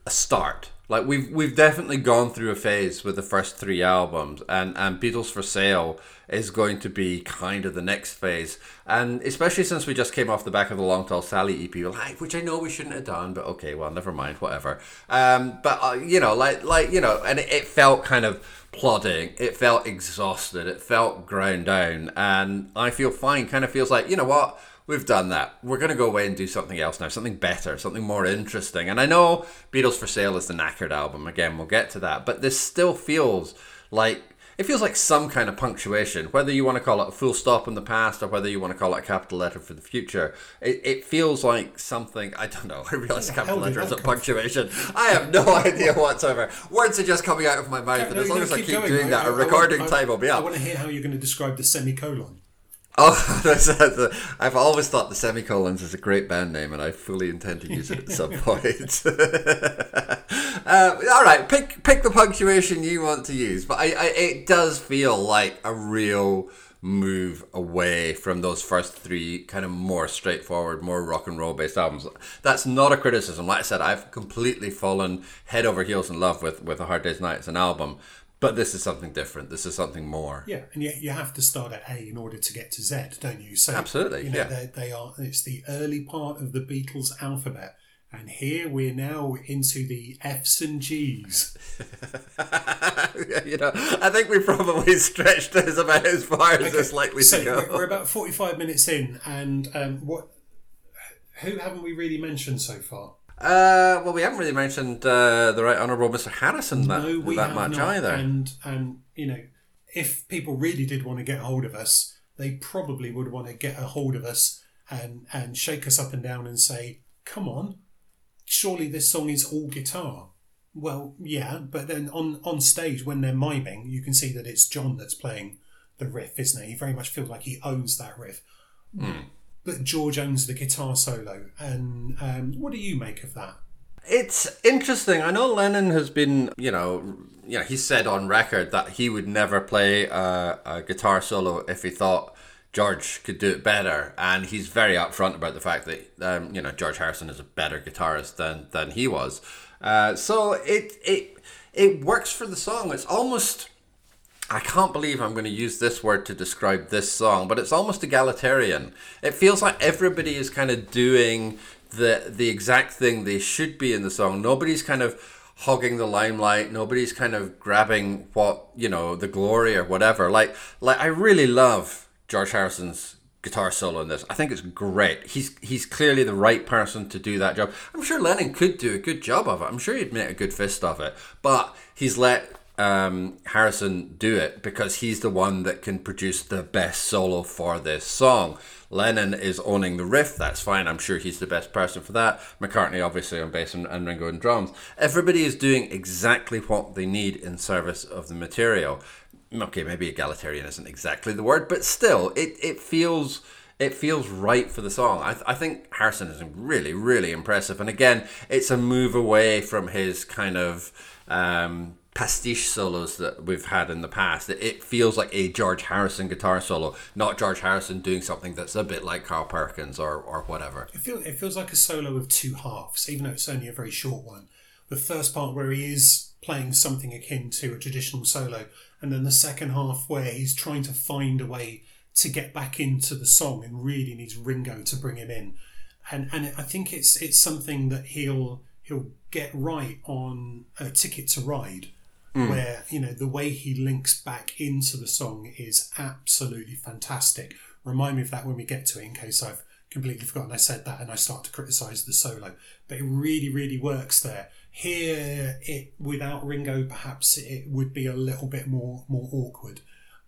a start. Like we've we've definitely gone through a phase with the first three albums, and and Beatles for Sale is going to be kind of the next phase, and especially since we just came off the back of the Long Tall Sally EP, like which I know we shouldn't have done, but okay, well, never mind, whatever. Um, but uh, you know, like like you know, and it, it felt kind of plodding. It felt exhausted. It felt ground down. And I feel fine. Kind of feels like, you know what? We've done that. We're going to go away and do something else now, something better, something more interesting. And I know Beatles for Sale is the knackered album. Again, we'll get to that. But this still feels like it feels like some kind of punctuation, whether you want to call it a full stop in the past or whether you want to call it a capital letter for the future. It, it feels like something, I don't know, I realize capital letter is a punctuation. I have no idea whatsoever. Words are just coming out of my mouth, and as long as I keep going. doing that, a recording I, time will be up. I want to hear how you're going to describe the semicolon. Oh, I've always thought the semicolons is a great band name, and I fully intend to use it at some point. uh, all right, pick pick the punctuation you want to use, but I, I, it does feel like a real move away from those first three kind of more straightforward, more rock and roll based albums. That's not a criticism. Like I said, I've completely fallen head over heels in love with with A Hard Day's Night as an album But this is something different. This is something more. Yeah, and yet you have to start at A in order to get to Z, don't you? So Absolutely, you know, yeah. they, they are. It's the early part of the Beatles alphabet, and here we're now into the F's and G's. you know, I think we probably stretched this about as far as it's likely so to go. we're, we're about forty-five minutes in, and um, what? Who haven't we really mentioned so far? Uh, well, we haven't really mentioned uh, the Right Honourable Mr. Harrison that, no, we that much not. either. And and you know, if people really did want to get a hold of us, they probably would want to get a hold of us and and shake us up and down and say, "Come on, surely this song is all guitar." Well, yeah, but then on on stage when they're miming, you can see that it's John that's playing the riff, isn't it? He very much feels like he owns that riff. But George owns the guitar solo, and um, what do you make of that? It's interesting. I know Lennon has been, you know, you know, he said on record that he would never play a, a guitar solo if he thought George could do it better, and he's very upfront about the fact that, um, you know, George Harrison is a better guitarist than than he was. Uh, so it it it works for the song. It's almost. I can't believe I'm going to use this word to describe this song, but it's almost egalitarian. It feels like everybody is kind of doing the the exact thing they should be in the song. Nobody's kind of hogging the limelight. Nobody's kind of grabbing what you know the glory or whatever. Like like I really love George Harrison's guitar solo in this. I think it's great. He's he's clearly the right person to do that job. I'm sure Lennon could do a good job of it. I'm sure he'd make a good fist of it. But he's let um, Harrison do it because he's the one that can produce the best solo for this song. Lennon is owning the riff, that's fine. I'm sure he's the best person for that. McCartney, obviously, on bass and, and Ringo on drums. Everybody is doing exactly what they need in service of the material. Okay, maybe egalitarian isn't exactly the word, but still, it, it feels it feels right for the song. I, th- I think Harrison is really, really impressive. And again, it's a move away from his kind of um, pastiche solos that we've had in the past. It, feels like a George Harrison guitar solo, not George Harrison doing something that's a bit like Carl Perkins or, or whatever. It feels it feels like a solo of two halves, even though it's only a very short one. The first part where he is playing something akin to a traditional solo, and then the second half where he's trying to find a way to get back into the song and really needs Ringo to bring him in. And and I think it's it's something that he'll he'll get right on a Ticket to Ride, Mm. where you know the way he links back into the song is absolutely fantastic. Remind me of that when we get to it, in case I've completely forgotten I said that and I start to criticise the solo. But it really, really works there. Here, it without Ringo, perhaps it would be a little bit more more awkward.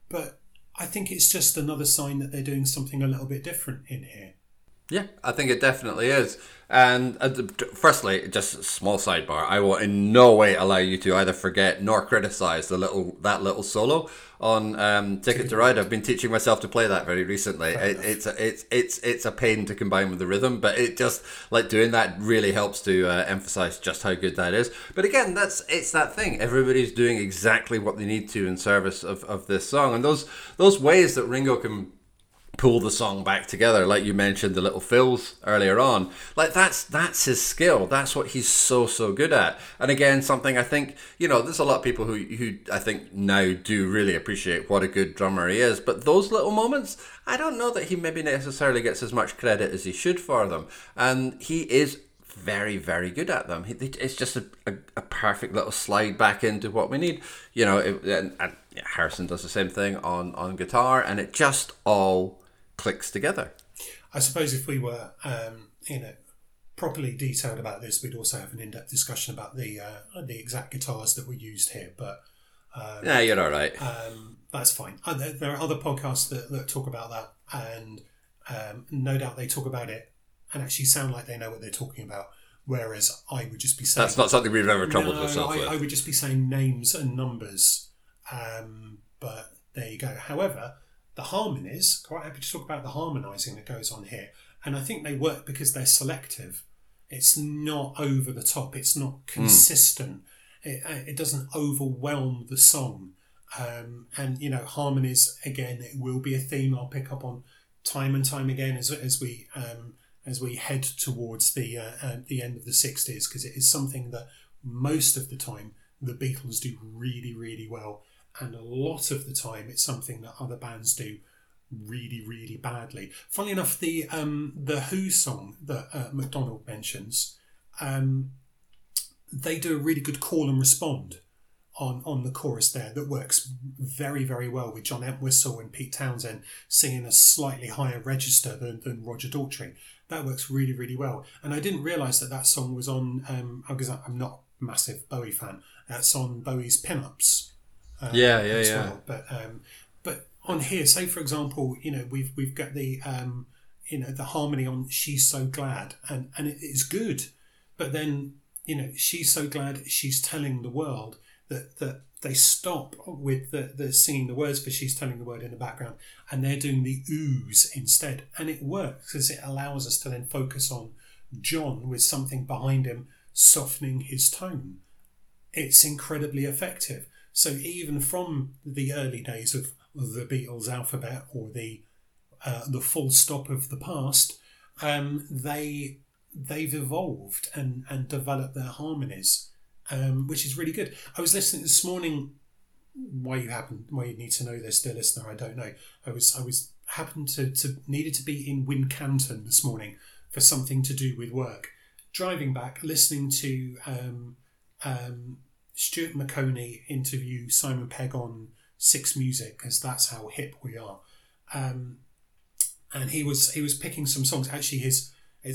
But I think it's just another sign that they're doing something a little bit different in here. Yeah, I think it definitely is. And uh, firstly, just a small sidebar. I will in no way allow you to either forget nor criticize the little that little solo on um, Ticket to Ride. I've been teaching myself to play that very recently. It, it's a, it's it's it's a pain to combine with the rhythm, but it just like doing that really helps to uh, emphasize just how good that is. But again, that's it's that thing. Everybody's doing exactly what they need to in service of, of this song, and those those ways that Ringo can pull the song back together like you mentioned the little fills earlier on. Like that's that's his skill. That's what he's so so good at. And again something i think you know there's a lot of people who who i think now do really appreciate what a good drummer he is. But those little moments i don't know that he maybe necessarily gets as much credit as he should for them. And he is very very good at them. It's just a, a, a perfect little slide back into what we need. You know it, and, and harrison does the same thing on on guitar and it just all clicks together I suppose if we were, um, you know, properly detailed about this, we'd also have an in-depth discussion about the uh, the exact guitars that were used here. But yeah you're all right um, that's fine. Uh, there, there are other podcasts that, that talk about that, and um, no doubt they talk about it and actually sound like they know what they're talking about. Whereas I would just be saying that's not something we've ever troubled no, ourselves I, with I would just be saying names and numbers. Um, but there you go. However, the harmonies, quite happy to talk about the harmonising that goes on here. And I think they work because they're selective. It's not over the top, it's not consistent, it, uh, it doesn't overwhelm the song. Um, and, you know, harmonies, again, it will be a theme I'll pick up on time and time again as, as we. Um, as we head towards the uh, uh, the end of the 60s, because it is something that most of the time the Beatles do really, really well. And a lot of the time, it's something that other bands do really, really badly. Funnily enough, the um, the Who song that uh, MacDonald mentions, um, they do a really good call and respond on on the chorus there that works very very well with John Entwistle and Pete Townshend singing a slightly higher register than, than Roger Daltrey. That works really really well. And I didn't realise that that song was on um, because I'm not a massive Bowie fan. That's on Bowie's Pinups. Um, yeah, yeah, yeah. Well. But um, but on here, say for example, you know we've we've got the um, you know the harmony on "She's So Glad" and and it is good, but then you know she's so glad she's telling the world that that they stop with the, the singing the words for she's telling the word in the background and they're doing the oohs instead and it works because it allows us to then focus on john with something behind him softening his tone it's incredibly effective so even from the early days of the beatles alphabet or the uh, the full stop of the past um, they they've evolved and and developed their harmonies um, which is really good. I was listening this morning. Why you happen? Why you need to know this, dear listener? I don't know. I was I was happened to, to needed to be in Wincanton this morning for something to do with work. Driving back, listening to um, um, Stuart Maconie interview Simon Pegg on Six Music, because that's how hip we are. Um, and he was he was picking some songs. Actually, his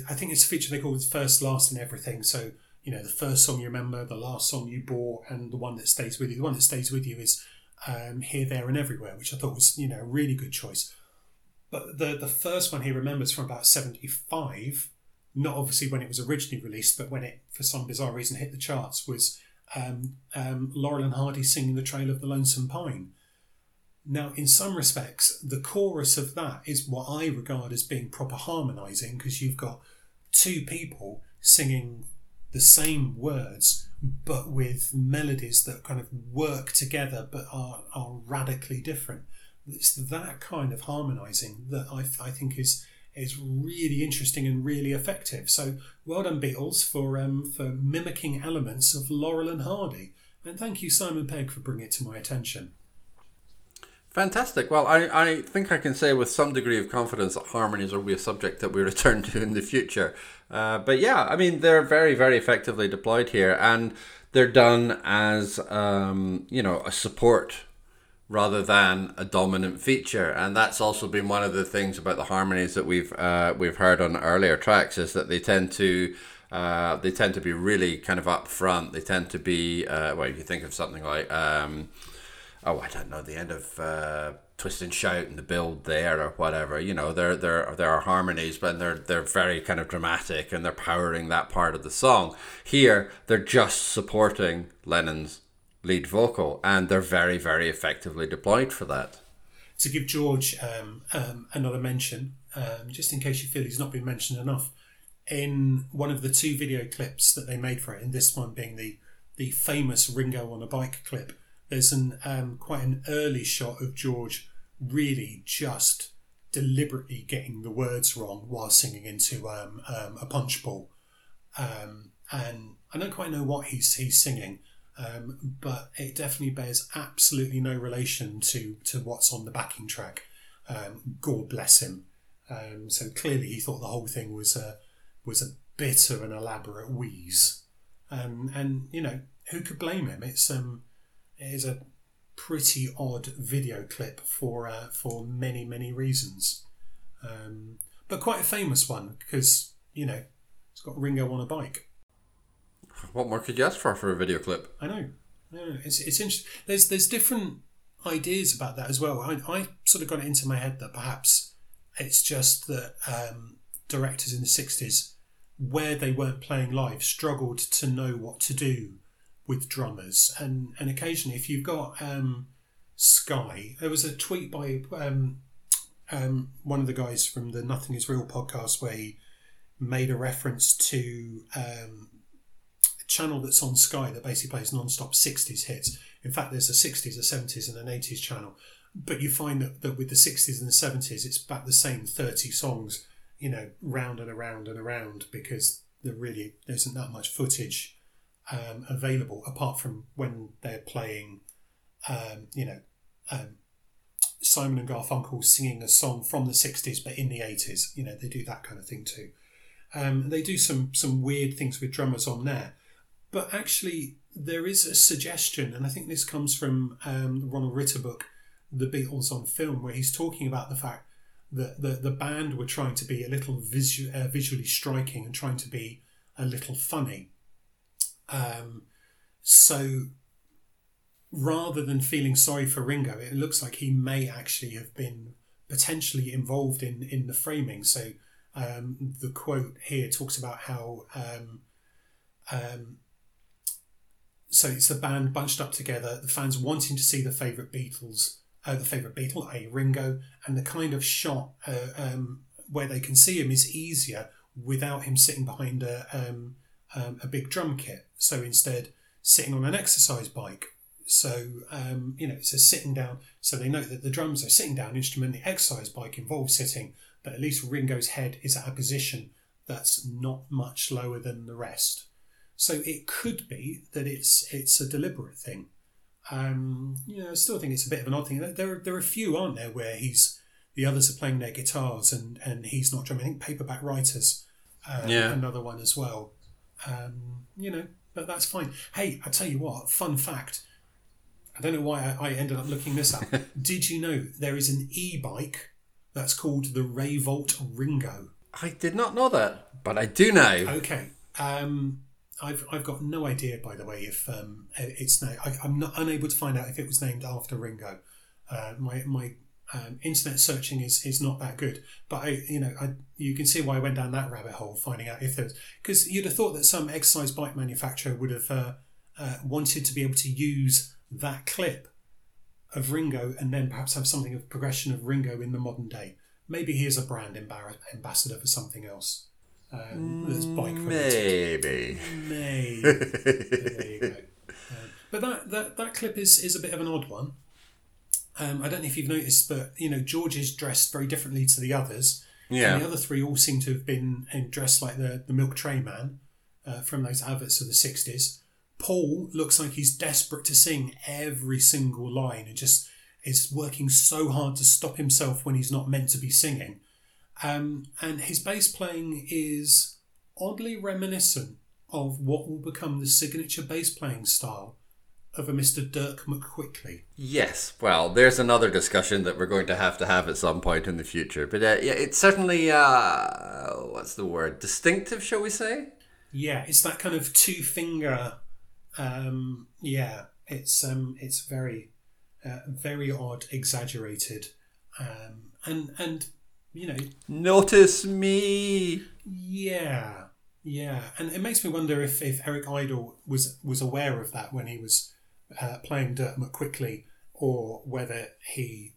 I think it's a feature they call it first, last, and everything. So you know the first song you remember, the last song you bought, and the one that stays with you. The one that stays with you is um, "Here, There, and Everywhere," which I thought was you know a really good choice. But the the first one he remembers from about seventy five, not obviously when it was originally released, but when it for some bizarre reason hit the charts, was um, um, Laurel and Hardy singing "The Trail of the Lonesome Pine." Now, in some respects, the chorus of that is what I regard as being proper harmonising because you've got two people singing the same words but with melodies that kind of work together but are, are radically different. It's that kind of harmonizing that I, I think is is really interesting and really effective. So well done Beatles for um, for mimicking elements of Laurel and Hardy, and thank you Simon Pegg for bringing it to my attention. Fantastic. Well, I, I think I can say with some degree of confidence that harmonies will be a subject that we return to in the future. Uh, but yeah, I mean, they're very, very effectively deployed here, and they're done as, um, you know, a support rather than a dominant feature. And that's also been one of the things about the harmonies that we've uh, we've heard on earlier tracks is that they tend to uh, they tend to be really kind of up front. They tend to be uh, well, if you think of something like. Um, oh, I don't know, the end of uh, Twist and Shout and the build there or whatever. You know, there there there are harmonies, but they're they're very kind of dramatic and they're powering that part of the song. Here, they're just supporting Lennon's lead vocal, and they're very very effectively deployed for that. To give George um, um, another mention, um, just in case you feel he's not been mentioned enough, in one of the two video clips that they made for it, in this one being the the famous Ringo on a bike clip there's an um, quite an early shot of George really just deliberately getting the words wrong while singing into um, um, a punch. Um, and I don't quite know what he's he's singing, um, but it definitely bears absolutely no relation to to what's on the backing track. Um, God bless him. so clearly, he thought the whole thing was a was a bit of an elaborate wheeze, and you know who could blame him? It's um it is a pretty odd video clip for uh, for many many reasons, um, but quite a famous one because you know it's got Ringo on a bike. What more could you ask for for a video clip? I know, no, it's it's interesting. There's there's different ideas about that as well. I, I sort of got it into my head that perhaps it's just that um, directors in the '60s, where they weren't playing live, struggled to know what to do with drummers, and and occasionally if you've got um, Sky, there was a tweet by um, um, one of the guys from the Nothing Is Real podcast where he made a reference to um, channel that's on Sky that basically plays non-stop 60s hits. In fact, there's a 60s, a 70s, and an 80s channel. But you find that, that with the 60s and the 70s, it's about the same 30 songs, you know, round and around and around because there really there isn't that much footage um, available apart from when they're playing, um, you know, um, Simon and Garfunkel singing a song from the 60s but in the 80s. You know, they do that kind of thing too. Um, they do some some weird things with drummers on there, but actually there is a suggestion, and I think this comes from um, the Roland Reiter book, The Beatles on Film, where he's talking about the fact that the, the band were trying to be a little visu- uh, visually striking and trying to be a little funny. Um, so rather than feeling sorry for Ringo, it looks like he may actually have been potentially involved in, in the framing. So um, the quote here talks about how um, um, so it's the band bunched up together, the fans wanting to see the favourite Beatles, uh, the favourite Beatle, a Ringo, and the kind of shot uh, um, where they can see him is easier without him sitting behind a, um, um, a big drum kit. So instead, sitting on an exercise bike. So um, you know, it's a sitting down. So they know that the drums are sitting down instrument. The exercise bike involves sitting, but at least Ringo's head is at a position that's not much lower than the rest. So it could be that it's it's a deliberate thing. Um, you know, I still think it's a bit of an odd thing. There, there are a few, aren't there, where he's the others are playing their guitars and, and he's not drumming. I think Paperback Writers, uh, Yeah. another one as well. Um, you know, but that's fine. Hey, I tell you what, fun fact. I don't know why I, I ended up looking this up. Did you know there is an e-bike that's called the Rayvolt Ringo? I did not know that, but I do now. Okay. Um, I've, I've got no idea, by the way, if um, it's now. I, I'm not unable to find out if it was named after Ringo. Uh, my my um, internet searching is, is not that good, but I you know I you can see why I went down that rabbit hole finding out if there's because you'd have thought that some exercise bike manufacturer would have uh, uh, wanted to be able to use that clip of Ringo and then perhaps have something of progression of Ringo in the modern day. Maybe he is a brand ambassador for something else. Um, that's bike related. Maybe. Maybe. there you go. Um, but that, that, that clip is, is a bit of an odd one. Um, I don't know if you've noticed, but you know George is dressed very differently to the others. And Yeah. the other three all seem to have been uh, dressed like the, the milk tray man uh, from those adverts of the 60s. Paul looks like he's desperate to sing every single line and just is working so hard to stop himself when he's not meant to be singing. Um, and his bass playing is oddly reminiscent of what will become the signature bass playing style of a Mr. Dirk McQuickly. Yes, well, there's another discussion that we're going to have to have at some point in the future. But uh, yeah, it's certainly, uh, what's the word? Distinctive, shall we say? Yeah, it's that kind of two finger. Um, yeah, it's um, it's very, uh, very odd, exaggerated, um, and and you know, Notice me. yeah, yeah, and it makes me wonder if if Eric Idle was was aware of that when he was uh, playing Dirk quickly, or whether he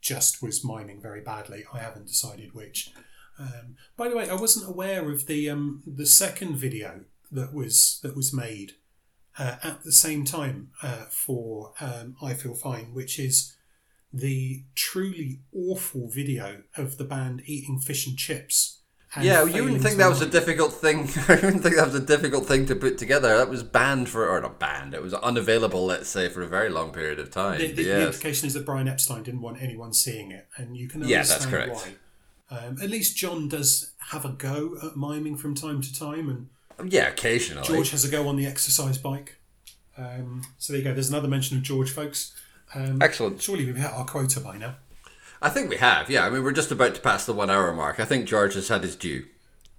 just was miming very badly. I haven't decided which. Um, by the way, I wasn't aware of the um, the second video that was that was made uh, at the same time uh, for um, I Feel Fine, which is the truly awful video of the band eating fish and chips. and Yeah, you wouldn't think that was a difficult thing. I wouldn't think that was a difficult thing to put together. That was banned for, or not banned. It was unavailable, let's say, for a very long period of time. The, the, the implication is that Brian Epstein didn't want anyone seeing it, and you can understand Yeah, that's correct. why. Um, at least John does have a go at miming from time to time, and Yeah, occasionally. George has a go on the exercise bike. Um, so there you go. There's another mention of George, folks. Um, Excellent. Surely we've hit our quota by now. I think we have. Yeah, I mean, we're just about to pass the one hour mark. I think George has had his due.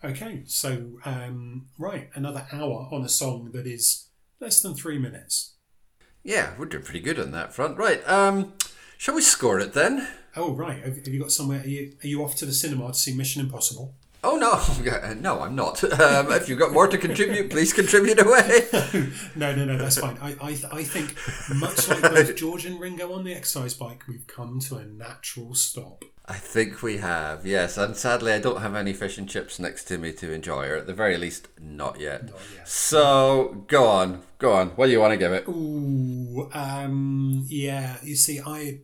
Okay, so um, right, another hour on a song that is less than three minutes. Yeah, we're doing pretty good on that front. Right. Um, shall we score it then? Oh right, have, have you got somewhere? Are you, are you off to the cinema to see Mission Impossible? Oh no, no, I'm not. Um, if you've got more to contribute, please contribute away. No, no, no, that's fine. I, I, I think much like both George and Ringo on the exercise bike, we've come to a natural stop. I think we have, yes. And sadly, I don't have any fish and chips next to me to enjoy, or at the very least, not yet. Not yet. So go on, go on. What do you want to give it? Ooh, um, yeah. You see, I,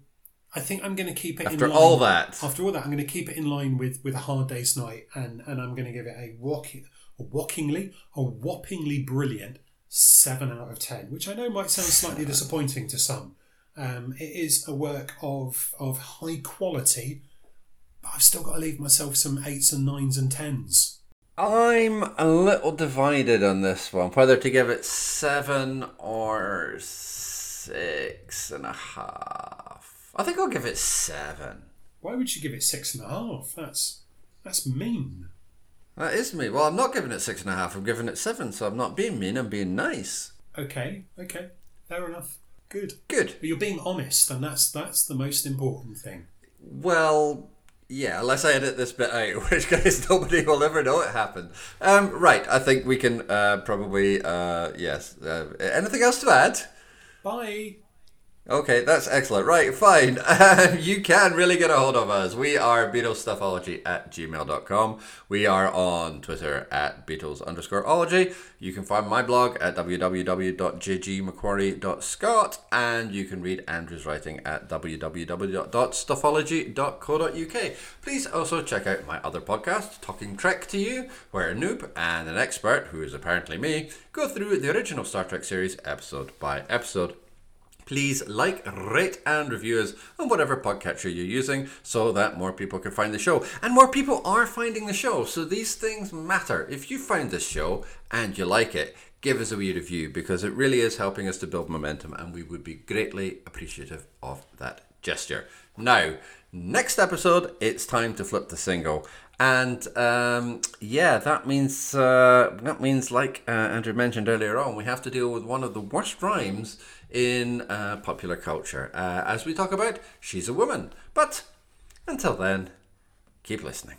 I think I'm going to keep it After in line. all that, After all that, I'm going to keep it in line with with a hard day's night, and and I'm going to give it a walking, a walkingly, a whoppingly brilliant seven out of ten, which I know might sound slightly disappointing to some. Um, it is a work of of high quality, but I've still got to leave myself some eights and nines and tens. I'm a little divided on this one, whether to give it seven or six and a half. I think I'll give it seven. Why would you give it six and a half? That's that's mean. That is me. Well, I'm not giving it six and a half. I'm giving it seven, so I'm not being mean. I'm being nice. Okay, okay, fair enough. Good. Good. But you're being honest, and that's that's the most important thing. Well, yeah, unless I edit this bit out, in which case nobody will ever know it happened. Um, right, I think we can uh, probably, uh, yes. Uh, anything else to add? Bye. Okay, that's excellent. Right, fine. Um, you can really get a hold of us. We are BeatlesStuffology at gmail.com. We are on Twitter at Beatles underscore ology. You can find my blog at www.jgmacquarie.scot and you can read Andrew's writing at www.stuffology.co.uk. Please also check out my other podcast, Talking Trek to You, where a noob and an expert, who is apparently me, go through the original Star Trek series episode by episode. Please like, rate, and review us on whatever podcatcher you're using so that more people can find the show. And more people are finding the show, so these things matter. If you find this show and you like it, give us a wee review because it really is helping us to build momentum and we would be greatly appreciative of that gesture. Now, next episode, it's time to flip the single. And um, yeah, that means uh, that means like uh, Andrew mentioned earlier on, we have to deal with one of the worst rhymes in uh, popular culture uh, as we talk about she's a woman. But until then, keep listening.